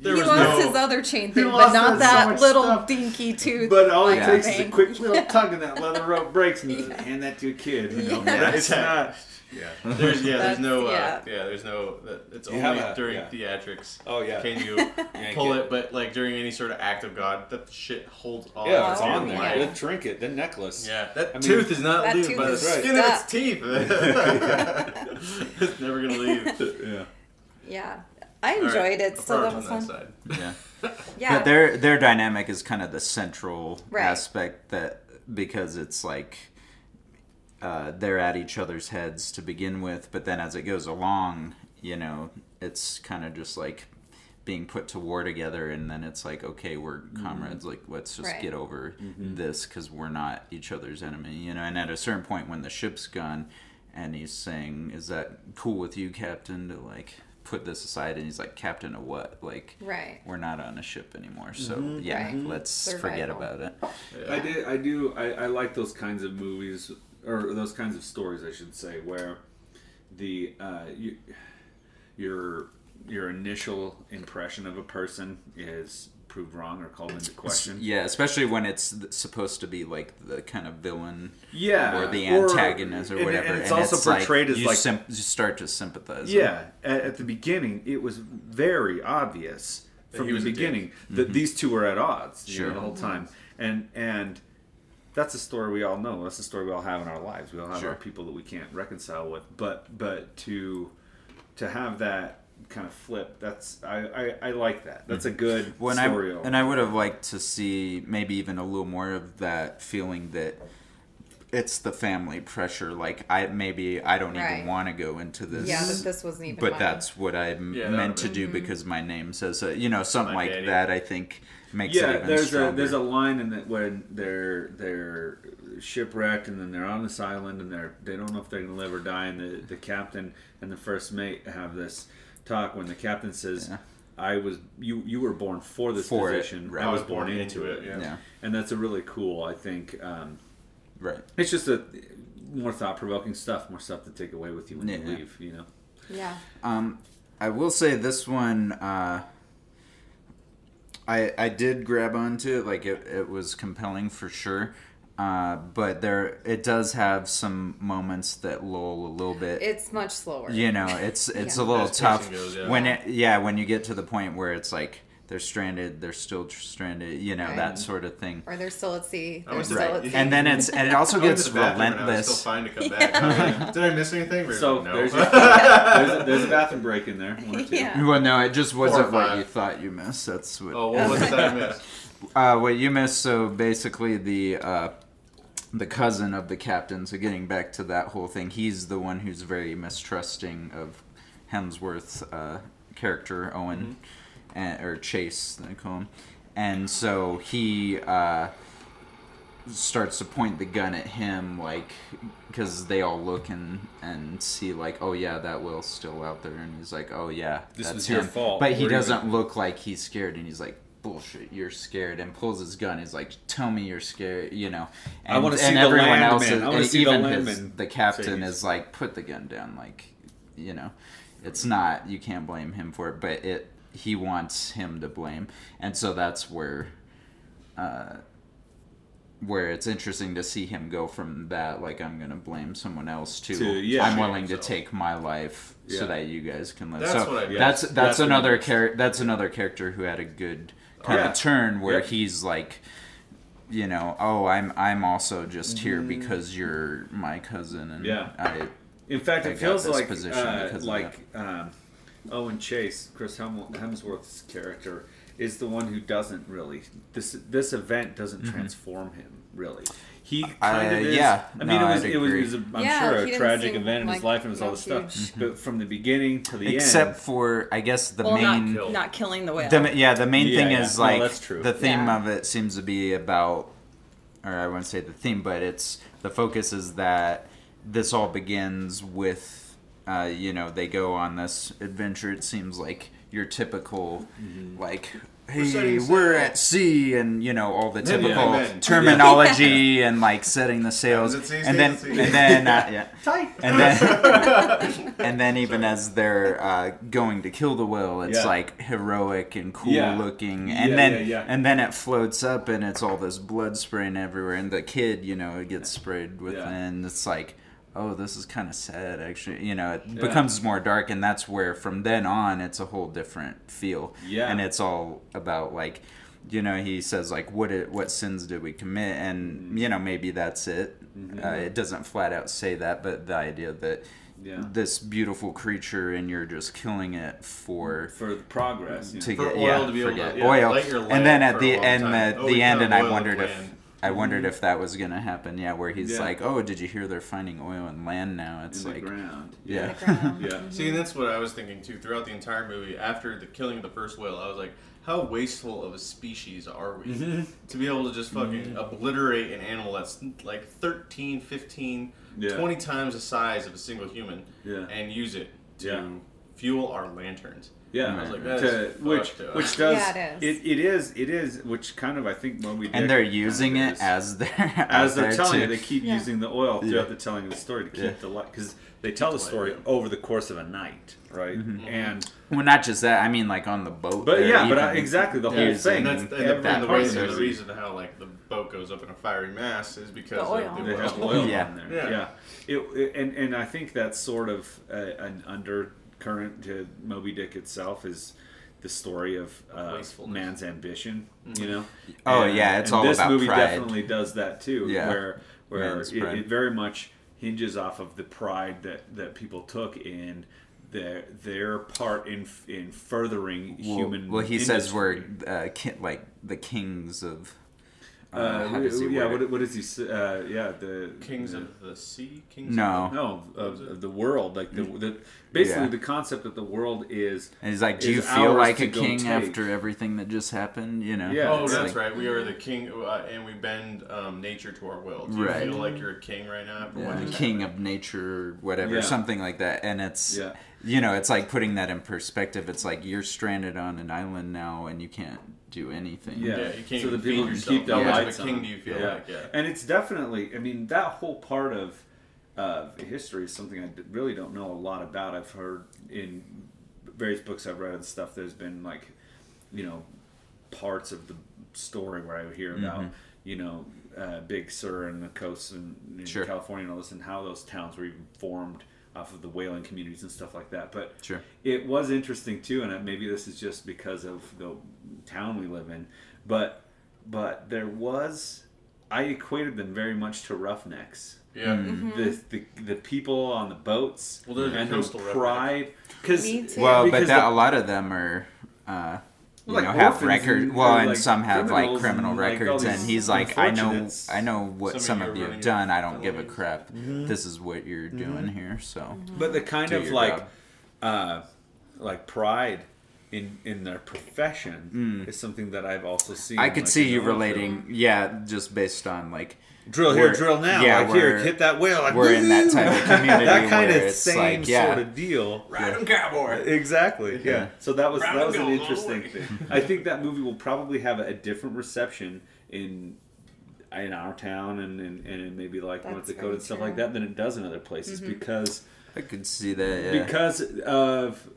there he was lost no. his other chain thing, but not so that much little stuff. dinky tooth. but all it Yeah. takes is a quick <laughs> little tug and that leather rope breaks and you hand that to a kid. You know, Yeah. it's not. Yeah. There's yeah, there's no uh, yeah. yeah. there's no it's only have a- during yeah. theatrics. Oh yeah. Can you <laughs> pull it. it? But like during any sort of act of God, that shit holds on. Yeah, it's on there. yeah. The trinket, the necklace. Yeah, that I mean- tooth is not That leaving by the is skin stuck. of its teeth. <laughs> it's never gonna leave. Yeah. yeah. I All right, enjoyed it. So that was fun. side. yeah <laughs> Yeah. Yeah, their their dynamic is kind of the central Right. aspect that because it's like uh, they're at each other's heads to begin with, but then as it goes along, you know, it's kind of just like being put to war together, and then it's like, okay, we're comrades. Like, let's just Right. get over this because we're not each other's enemy, you know. And at a certain point, when the ship's gone, and he's saying, "Is that cool with you, Captain?" To like put this aside, and he's like, "Captain of what?" Like, Right. we're not on a ship anymore. So yeah, Right. let's forget about it. I did. I do. I, I like those kinds of movies or those kinds of stories, I should say, where the uh, you, your your initial impression of a person is proved wrong or called into question. Yeah, especially when it's supposed to be like the kind of villain Yeah, or the antagonist or, and- whatever. and it's also portrayed as you like- sym- you start to sympathize. Yeah, at, at the beginning, it was very obvious That from the was a dick. beginning that these two were at odds. You Mm-hmm. Sure. know, the whole time, and and that's a story we all know. That's a story we all have in our lives. We all have Sure. our people that we can't reconcile with. But but to to have that kind of flip, that's I I, I like that. That's a good When story. I and I would have liked to see maybe even a little more of that feeling that it's the family pressure. Like I maybe I don't Right. even want to go into this. Yeah, that this wasn't even. but mine. that's what I'm Yeah, meant would've to do Mm-hmm. because my name says so. You know, something My like daddy. that. I think makes it yeah, even there's stronger. a there's a line in that when they're they're shipwrecked and then they're on this island and they're they don't know if they're gonna live or die and the the captain and the first mate have this talk when the captain says. Yeah. I was you. You were born for this For it, position. right. I was born into it. yeah. yeah, and that's a really cool. I think um, right. it's just a more thought provoking stuff, more stuff to take away with you when you leave. You know. Yeah. Um, I will say this one. Uh, I I did grab onto it, like it, it was compelling for sure. Uh, but there, it does have some moments that lull a little bit. It's much slower. you know, it's <laughs> it's Yeah. a little As tough goes, yeah. when it yeah when you get to the point where it's like they're stranded, they're still tr- stranded, you know Right. that sort of thing. Or they're still at sea. I They're still the- at sea. And then it's and it also <laughs> gets the bathroom and I was relentless. still fine to come <laughs> back. Did I miss anything? Or So no. there's, a, there's, a, there's a bathroom break in there. One. Yeah. Well, no, it just wasn't what you thought you missed. That's what. oh, what was that I missed? Uh, what you missed? So basically, the uh, the cousin of the captain. So getting back to that whole thing, he's the one who's very mistrusting of Hemsworth's uh, character Owen, and, or Chase, they call him, and so he. Uh, starts to point the gun at him like because they all look and and see like oh yeah that will's still out there and he's like oh yeah This that's was your him. fault. but he doesn't even- look like he's scared and he's like bullshit you're scared and pulls his gun Is like tell me you're scared you know and, I wanna see and the everyone landman. else is, I wanna and see the even his, landman the captain phase. is like put the gun down like you know it's not you can't blame him for it but it he wants him to blame and so that's where uh where it's interesting to see him go from that like i'm gonna blame someone else to, To, yeah. i'm Shame willing to take my life Yeah. so that you guys can live That's so what I meant. that's that's, That's another character that's another character who had a good kind Yeah. of turn where Yeah. he's like you know oh i'm i'm also just here Mm-hmm. because you're my cousin and Yeah. i In fact, I it feels like position uh, like um, Owen Chase, Chris Hemsworth's character, is the one who doesn't really this this event doesn't transform him really. He kind. Uh, of is. yeah. I mean, No, it was I'd it was, it was a, I'm Yeah, sure a tragic seem event in his life and it was all no this stuff. huge- But from the beginning to the except end, except for i guess the well, main not, not killing the whale. The, yeah, the main Yeah, thing yeah. is No, like that's true. the theme Yeah. of it seems to be about, or I wouldn't say the theme, but it's the focus is that this all begins with, uh, you know, they go on this adventure. It seems like your typical, Mm-hmm. like. Setting Hey, sail." we're at sea, and you know all the typical amen. terminology <laughs> and like setting the sails, Is it sea, and then and then uh, yeah, <laughs> tight. and then <laughs> and then even as they're uh, going to kill the whale, it's Yeah. like heroic and cool Yeah. looking, and Yeah, then yeah, yeah. and then it floats up and it's all this blood spraying everywhere, and the kid, you know, it gets sprayed with, Yeah. and it's like. Oh, this is kind of sad, actually. You know, it becomes more dark, and that's where from then on it's a whole different feel. Yeah. and it's all about like, you know, he says like, what it, what sins did we commit, and you know, maybe that's it. Mm-hmm. Uh, it doesn't flat out say that, but the idea that Yeah. this beautiful creature and you're just killing it for for the progress. to know. For get oil yeah, to be able to- yeah, oil light your lamp and then at the end time. the, Oh, the end and I wondered if plan. I wondered if that was gonna happen yeah where he's Mm-hmm. Yeah. like oh did you hear they're finding oil in land now it's in the like ground. yeah <laughs> Yeah. See, that's what I was thinking too. Throughout the entire movie, after the killing of the first whale, I was like, how wasteful of a species are we Mm-hmm. to be able to just fucking obliterate an animal that's like 13, 15, Yeah. 20 times the size of a single human Yeah. and use it to Yeah. fuel our lanterns. Yeah, I was like, To- that is which fucked up. which does Yeah, it is. It, it is it is which kind of I think Moby Dick and they're kind of using it is. as they're as out they're telling too. it, they keep Yeah. using the oil throughout Yeah. the telling of the story to keep Yeah. the light because they tell the story yeah. over the course of a night, right? Mm-hmm. And well not just that I mean like on the boat but yeah, but I, exactly the whole thing. And, that's, and, every the, and the part reason, of the reason how like the boat goes up in a fiery mass is because The of oil. the They oil. have oil Yeah. on there. Yeah. Yeah. It, it- and and I think that's sort of an an undercurrent to Moby Dick itself is the story of uh, man's ambition. You know. Oh, And- yeah, it's and all this about movie pride. definitely does that too. Yeah. Where where it, it very much hinges off of the pride that that people took in. Their, their part in in furthering well, human. well he says we're uh, ki- like the kings of uh, Uh, how does he yeah, word what, what does he say? Uh, yeah, the Kings of the sea? Kings No. Of the... No, of, of the world, like the, the basically Yeah. the concept that the world is. And he's like, "Do you feel like a king take." after everything that just happened?" You know. Yeah, Oh, that's like- right. We are the king, uh, and we bend um, nature to our will. Do you Right. feel like you're a king right now? Yeah, watching the that? king of nature, whatever, Yeah. something like that. And it's, Yeah. you know, it's like putting that in perspective. It's like you're stranded on an island now, and you can't do anything. Yeah, Yeah, you can't so the people feed can keep their How much of lights king on. do you feel yeah. like? Yeah. and it's definitely. I mean, that whole part of uh, history is something I d- really don't know a lot about. I've heard in various books I've read and stuff. There's been like, you know, parts of the story where I hear about, Mm-hmm. you know, uh, Big Sur and the coasts in, in Sure. California and all this, and how those towns were even formed off of the whaling communities and stuff like that. But Sure. it was interesting too, and maybe this is just because of the town we live in, but but there was I equated them very much to roughnecks. Yeah. Mm. The, the the people on the boats Well, they're the and coastal the pride because Me too. Well, but that, the- a lot of them are, uh, you Like know have orphans record and- well and like, some have like criminal and, like, records and he's like i know i know what Some some, of you of you have done i don't give a crap Mm-hmm. this is what you're doing here so But the kind Do of like, uh, like pride in in their profession is something that I've also seen. Mm. i could like, see you other relating yeah just based on like films. Drill here, drill now. yeah, like here, hit that whale. Like, we're in that type of <laughs> community that kind of same like, yeah. sort of deal. Ride 'em, cowboy. Exactly. Yeah. Yeah. So that was Round that was an interesting Lord. thing. I think that movie will probably have a different reception in in our town and and, and maybe like North Dakota and stuff true. like that than it does in other places mm-hmm. because i could see that yeah because of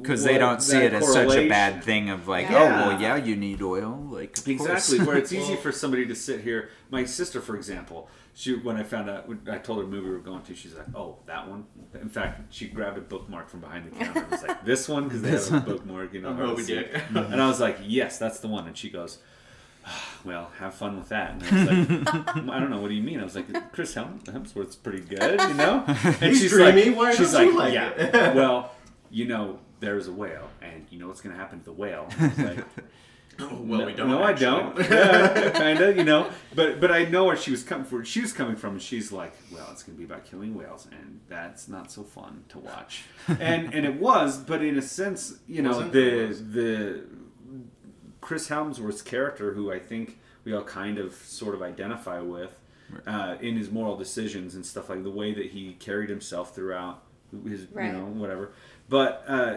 because they don't see it as such a bad thing of like Yeah. oh well yeah you need oil like of Exactly, where it's easy <laughs> for somebody to sit here. My sister, for example, she when I found out when I told her the movie we were going to, she's like, "Oh, that one." In fact, she grabbed a bookmark from behind the <laughs> counter. and was like, "This one," because they have a bookmark, you know. Moby obviously. Dick. and I was like, "Yes, that's the one." And she goes, "Ah, <sighs> "Well, have fun with that." And I was like, <laughs> "I don't know. What do you mean?" I was like, "Chris Hem- Hemsworth's pretty good, you know." <laughs> And He's she's dreamy. like, Why she's like, like "Yeah, <laughs> well." You know, there's a whale, and you know what's going to happen to the whale. Was well, no, we don't. No, I don't. Yeah, kind of, you know. But but I know where she was coming from. She was coming from, and she's like, "Well, it's going to be about killing whales, and that's not so fun to watch." And and it was, but in a sense, you know, the the Chris Hemsworth's character, who I think we all kind of sort of identify with, uh, in his moral decisions and stuff like the way that he carried himself throughout his, Right. you know, whatever. But uh,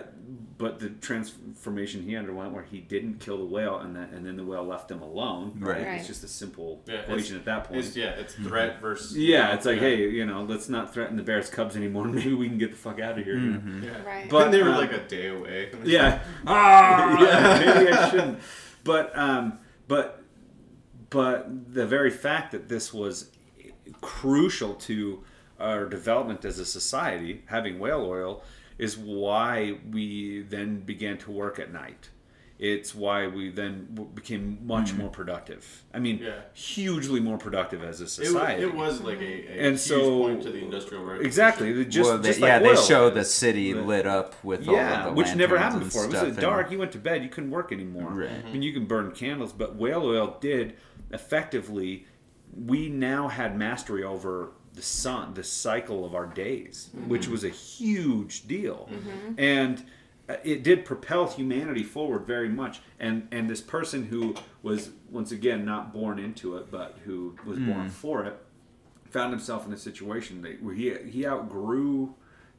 but the transformation he underwent, where he didn't kill the whale, and then and then the whale left him alone. Right. Right. It's just a simple Yeah, equation at that point. It's, yeah, it's threat versus. yeah, it's like, yeah. hey, you know, let's not threaten the bear's cubs anymore. <laughs> Maybe we can get the fuck out of here. you know? Yeah. Right. But, and they were uh, like a day away. Yeah. <laughs> <laughs> yeah, maybe I shouldn't. But um, but but the very fact that this was crucial to our development as a society, having whale oil, is why we then began to work at night. It's why we then became much mm-hmm. more productive. I mean, Yeah. hugely more productive as a It, society. it was like a, a And huge so- point to the industrial revolution. exactly. Just, well, they, just yeah, like they show the city The- lit up with yeah, all of the which never happened before. It was stuff, and- dark. You went to bed. You couldn't work anymore. Right. Mm-hmm. I mean, you can burn candles, but whale oil did effectively. We now had mastery over the sun, the cycle of our days, mm-hmm. which was a huge deal, mm-hmm. and uh, it did propel humanity forward very much. And and this person who was once again not born into it, but who was born mm. for it, found himself in a situation that, where he he outgrew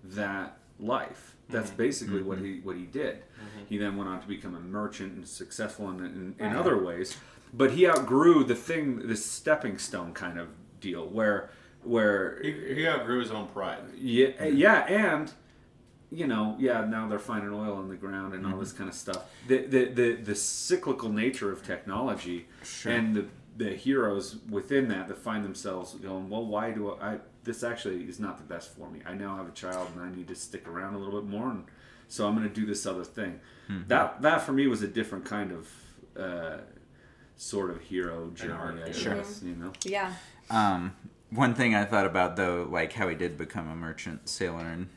that life. That's mm-hmm. basically what he what he did. He then went on to become a merchant and successful in, in, in Right. other ways. But he outgrew the thing, this stepping stone kind of deal, where where He, he outgrew his own pride. yeah, yeah, and you know, yeah, now they're finding oil in the ground and all this kind of stuff. The the the, the cyclical nature of technology and the the heroes within that that find themselves going, well, why do I, I? This actually is not the best for me. I now have a child and I need to stick around a little bit more, and so I'm going to do this other thing. That that for me was a different kind of. Uh, Sort of hero journey, arc, I yeah. guess. You know, Yeah. Um, one thing I thought about though, like how he did become a merchant sailor and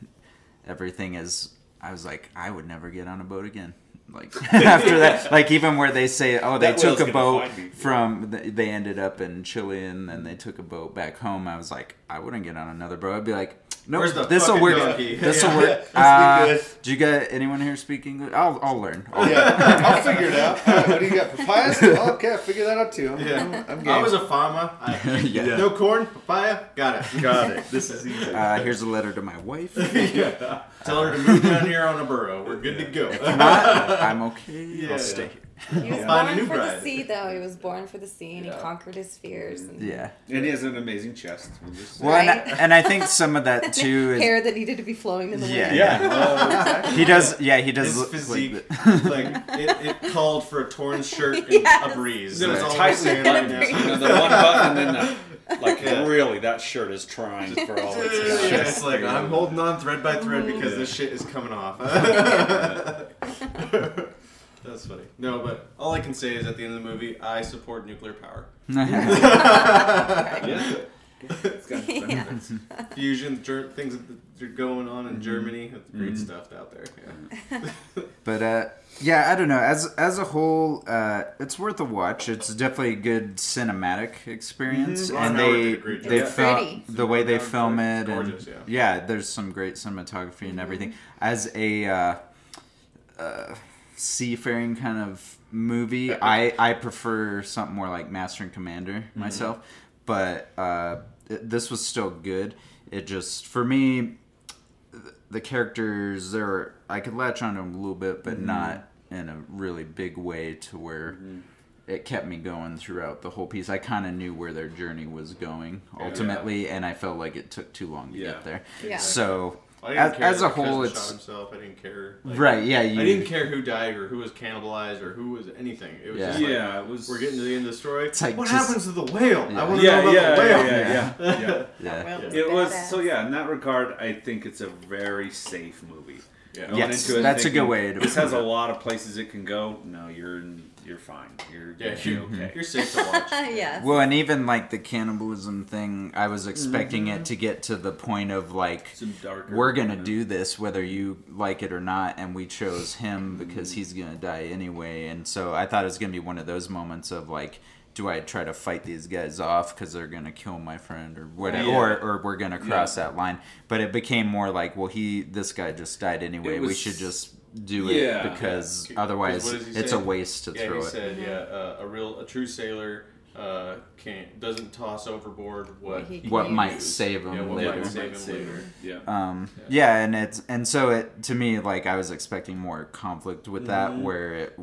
everything is, I was like, I would never get on a boat again. Like <laughs> after that, like even where they say, oh, they That took a boat from, they ended up in Chile and then they took a boat back home. I was like, I wouldn't get on another boat. I'd be like, no, Where's the this will fucking work. donkey? This will Yeah. work. be Uh, do you got anyone here speak English? I'll, I'll learn. I'll Yeah, <laughs> I'll figure it out. All right, <laughs> what do you got? Papayas? <laughs> Oh, okay, I figured that out too. I'm, Yeah. I'm I game. was a farmer. I, Yeah. No corn, papaya, got it. got it. This is easy. Uh, here's a letter to my wife. yeah. Tell her to move down here on a burro. We're good to go. Not, I'm okay. Yeah, I'll stay here. He was born new for bride. the sea, though. He was born for the sea, and Yeah. he conquered his fears. And Yeah. And he has an amazing chest. We'll just say. Well, and, I, and I think some of that too <laughs> is hair that needed to be flowing in the Yeah. wind. Yeah. well, exactly. he does. Yeah, he does. His look physique, Like like it, it called for a torn shirt <laughs> and Yes. a breeze. There was That's all tightly I'm saying buttoned. right You know, the one button and then the, <laughs> like Yeah. really that shirt is trying for all it's. Yeah, it's like I'm holding on thread by thread because this shit is coming off. That's funny. No, but all I can say is at the end of the movie, I support nuclear power. <laughs> Yeah. It's got Yeah. fusion ger- things that are going on in Germany. It's great stuff out there. Yeah. <laughs> But uh, yeah, I don't know. As as a whole, uh, it's worth a watch. It's definitely a good cinematic experience, Ron and they did a great job. they Yeah. film the way they film it, gorgeous, and yeah. there's some great cinematography and everything. As a uh, uh, seafaring kind of movie, uh, I I prefer something more like Master and Commander mm-hmm. myself. But uh, it, this was still good. It just for me the characters there I could latch on to them a little bit, but mm-hmm. not in a really big way to where mm-hmm. it kept me going throughout the whole piece. I kind of knew where their journey was going ultimately, and I felt like it took too long to Yeah. get there. Yeah. So I didn't as, care as a the cousin whole, shot it's himself. I didn't care. like- right. Yeah, you. I didn't care who died or who was cannibalized or who was anything. It was Yeah. just like, Yeah, it was. we're getting to the end of the story. It's like what just- happens to the whale? Yeah. I want to Yeah, know about yeah, the whale. yeah, yeah, yeah, <laughs> yeah. Yeah. Well, it's It was so yeah. In that regard, I think it's a very safe movie. Yeah. Yes, into it that's a good way to put it. This put has a lot of places it can go. No, you're you're fine. You're Yeah, you- be okay. You're safe to watch. <laughs> yes. Well, and even like the cannibalism thing, I was expecting Mm-hmm. it to get to the point of like Some darker. we're gonna you know. do this whether you like it or not and we chose him Mm-hmm. because he's gonna die anyway and so i thought it was gonna be one of those moments of like do i try to fight these guys off because they're gonna kill my friend or whatever Yeah. or, or we're gonna cross that line but it became more like well he this guy just died anyway It we should just do it Yeah. because Yeah. otherwise What does he it's say? a waste to yeah, throw he it said, yeah, uh, a real, a true sailor uh, can't doesn't toss overboard what What he he what might use. save him Yeah, what later might save him later. Yeah. um yeah and it's and so it to me like i was expecting more conflict with that Mm-hmm. where it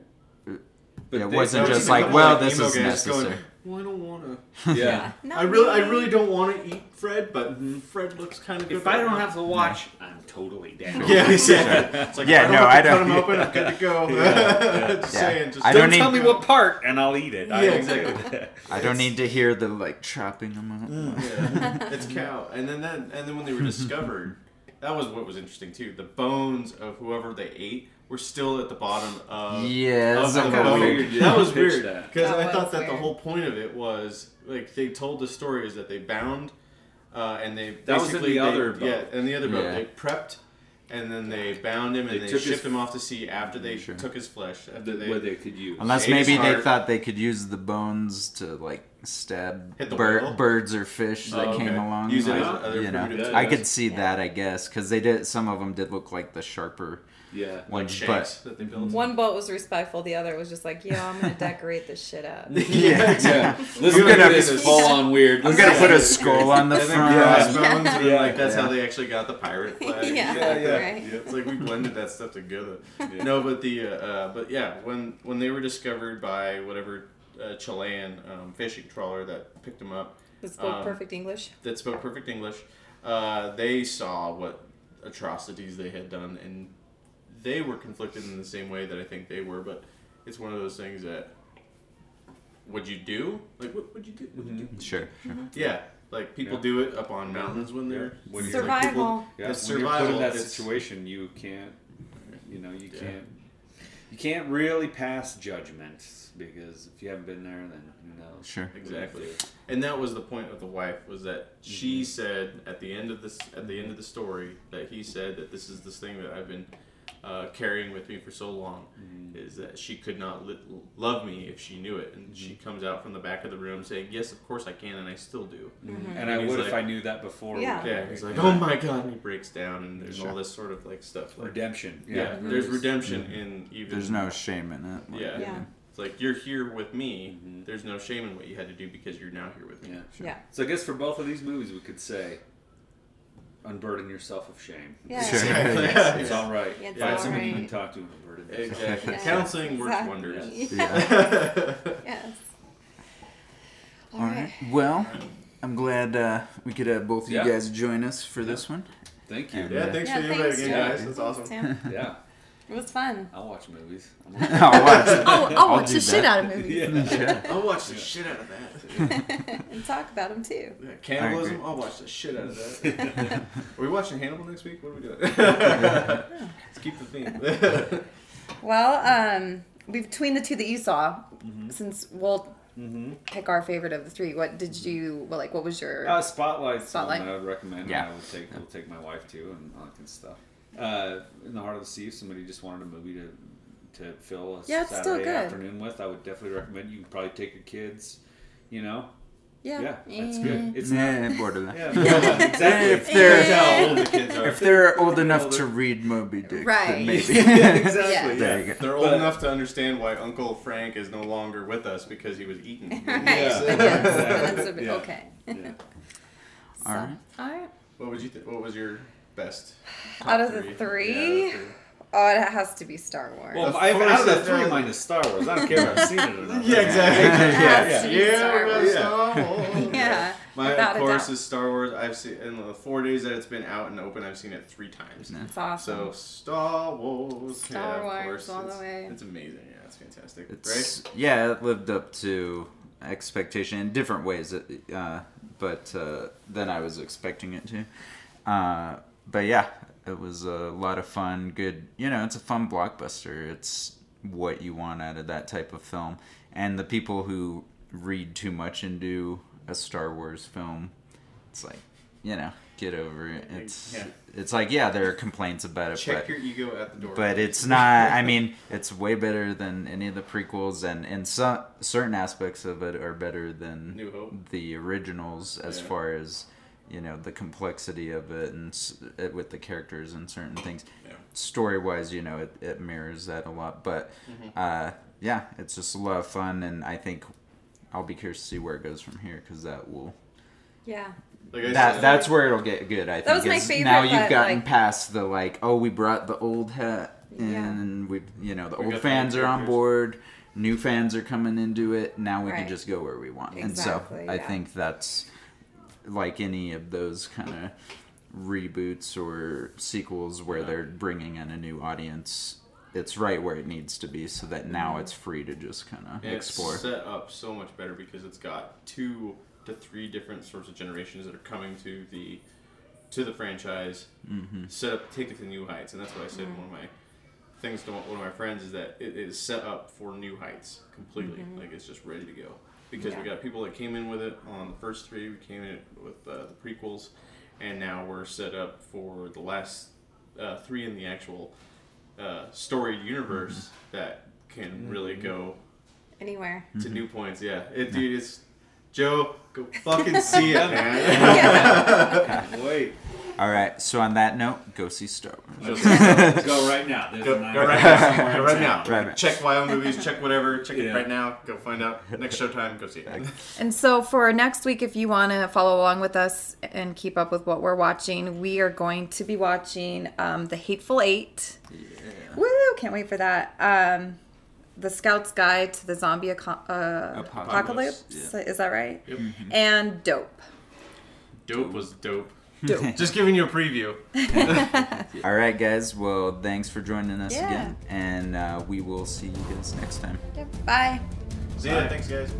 But it wasn't just like well like, this emo is guys necessary Going, well, I don't want to. Yeah. Not I really, I really don't want to eat Fred, but Fred looks kind of good. If I don't have to watch, I'm totally down. <laughs> Yeah, exactly. It's like, Yeah, I no, I don't- cut them open. I'm good to go. <laughs> just Yeah. saying. Just I Don't don't need- tell me what part, and I'll eat it. I Yeah, don't exactly. <laughs> i don't need to hear the like chopping them up Yeah. it's cow. And then, then and then when they were discovered, that was what was interesting too. The bones of whoever they ate were still at the bottom of Yeah, of that's the a bone. weird- That was weird because I thought that the whole point of it was like they told the story is that they bound uh, and they That was in basically the they- other boat. yeah and the other boat Yeah. they prepped and then they bound him and They they, took his- shipped him off to sea after they Sure. took his flesh after That they what they could use. unless maybe they thought they could use the bones to like stab bir- birds or fish that Oh, okay. came along Use it like, as other you know food. i could see Yeah. that i guess because they did some of them did look like the sharper yeah. like ones shanks that they built. One boat was respectful, the other was just like, yo, I'm gonna decorate this shit up. <laughs> yeah Yeah. Listen We're gonna this do this. full on weird. i'm gonna put a skull on the <laughs> and then front crossbones, and Yeah. like that's Yeah. how they actually got the pirate <laughs> flag. Yeah, yeah. right. Yeah, it's like we blended that stuff together. No, but the uh, uh, but yeah, when when they were discovered by whatever uh, Chilean um, fishing trawler that picked them up, That spoke Um, perfect English. that spoke perfect English, uh, they saw what atrocities they had done, and they were conflicted in the same way that I think they were. But it's one of those things that would you do? Like, what would you do? Would you do? Mm-hmm. sure sure mm-hmm. Yeah, like people Yeah. do it up on mountains when they're When you're- Survival. Yeah, It's when you're put survival, in that it's- situation, you can't, you know, you Yeah. can't, you can't really pass judgment because if you haven't been there, then who knows? sure Exactly. And that was the point of the wife was that she mm-hmm. said at the end of this at the end of the story that he said that this is this thing that I've been uh, carrying with me for so long mm-hmm. is that she could not li- love me if she knew it and mm-hmm. she comes out from the back of the room saying yes of course I can and I still do mm-hmm. And I He's would if I knew that before. Yeah. yeah he's like oh my god and he breaks down and there's Sure. all this sort of like stuff like redemption. yeah, Yeah, there's redemption in even there's no shame in it like, yeah. Yeah. it's like you're here with me there's no shame in what you had to do because you're now here with me Yeah. Yeah. So I guess for both of these movies, we could say, unburden yourself of shame. Yeah. Sure. It's all right. Yeah, it's Find all somebody you can talk to and unburden yourself. Exactly. Yeah. Counseling works Exactly. wonders. yeah <laughs> Yes. all right well i'm glad uh, we could have both of you guys join us for this one Thank you. And, Yeah, uh, thanks Yeah, for the invite thanks, again, guys. That's awesome. Yeah, It was fun. I'll watch movies. <laughs> I'll watch <laughs> it. Oh, I'll I'll watch do the shit out of movies <laughs> yeah. I'll watch the shit out of that. and talk about them too. Yeah, cannibalism. I'll watch the shit out of that. are we watching Hannibal next week? What are we doing? Let's keep the theme. Well, um, between the two that you saw, since we'll pick our favorite of the three. What did you? Well, like, what was your? Uh, Spotlight's Spotlight. one that I would recommend. Yeah. Yeah. I would take, we'll take my wife to and all that kind of stuff. Uh, in the heart of the sea, if somebody just wanted a movie to to fill a Yeah, it's still Saturday good. afternoon with, I would definitely recommend. You can probably take your kids. You know, yeah. yeah, that's Eh. good. It's not. Nah, borderline. Yeah, <laughs> borderline, exactly. If they're- You can tell how old the kids. If they're old enough to read Moby Dick, Right. then maybe. <laughs> yeah, exactly. Yeah. There you go. They're old But- enough to understand why Uncle Frank is no longer with us because he was eaten. <laughs> Right. Yeah. Yes, that's a bit, Yeah. okay. Yeah. All right. All right. What would you? Th- what was your best? Out of the three? three? Yeah, three. Oh, it has to be Star Wars. Well, I, course out of the it three does. minus Star Wars, I don't care if I've seen it or not. <laughs> Yeah, exactly. has to be yeah, Star yeah, Wars. Star yeah. My without of course is Star Wars. I've seen in the four days that it's been out and open. I've seen it three times. It's awesome. So Star Wars. Star yeah, Wars course. all the way. It's amazing. Yeah, it's fantastic. It's, right? Yeah, it lived up to expectation in different ways, uh, but uh, than I was expecting it to. Uh, but yeah, it was a lot of fun. Good, you know, it's a fun blockbuster. It's what you want out of that type of film. And the people who read too much into a Star Wars film, it's like, you know, get over it. It's Yeah. it's like yeah, there are complaints about it, Check but your ego at the door. but it's not i mean it's way better than any of the prequels and and some certain aspects of it are better than the originals as Yeah. far as you know the complexity of it and s- it, with the characters and certain things Yeah. story wise you know it, it mirrors that a lot but Mm-hmm. uh yeah it's just a lot of fun and i think i'll be curious to see where it goes from here because that will Yeah. Like that said, that's where it'll get good. I think. was my favorite, Now you've gotten like- past the like, oh, we brought the old hat, in, Yeah. and we, you know, the We old got the fans are on board. New fans are coming into it. Now we Right. can just go where we want. Exactly, and so I think that's like any of those kind of reboots or sequels where they're bringing in a new audience. It's right where it needs to be, so that Mm-hmm. now it's free to just kind of And it's explore. set up so much better because it's got two to three different sorts of generations that are coming to the to the franchise. Mm-hmm. Set up, take it to new heights, and that's what I said. One of my things to one of my friends is that it is set up for new heights completely. Like it's just ready to go because we got people that came in with it on the first three. We came in with uh, the prequels, and now we're set up for the last uh, three in the actual uh, storied universe that can really go Anywhere. to new points. Yeah, it dude is Joe. Go fucking see it, man. <laughs> <laughs> Wait, All right. So on that note, go see Star Wars. go right now. There's Go, a go nine- right now. Go right now. Right now. Check YO movies. <laughs> Check whatever. Check it right now. Go find out next showtime. Go see it. And so for next week, if you want to follow along with us and keep up with what we're watching, we are going to be watching um, The Hateful Eight. Yeah. Woo! Can't wait for that. Um, the Scout's Guide to the Zombie Aco- uh, Apocalypse, Apocalypse. Is that right? Yep. And Dope. Dope was dope. Dope. <laughs> Just giving you a preview. <laughs> All right, guys. Well, thanks for joining us Yeah. again, and uh, we will see you guys next time. Yep. Bye. See ya. Thanks, guys.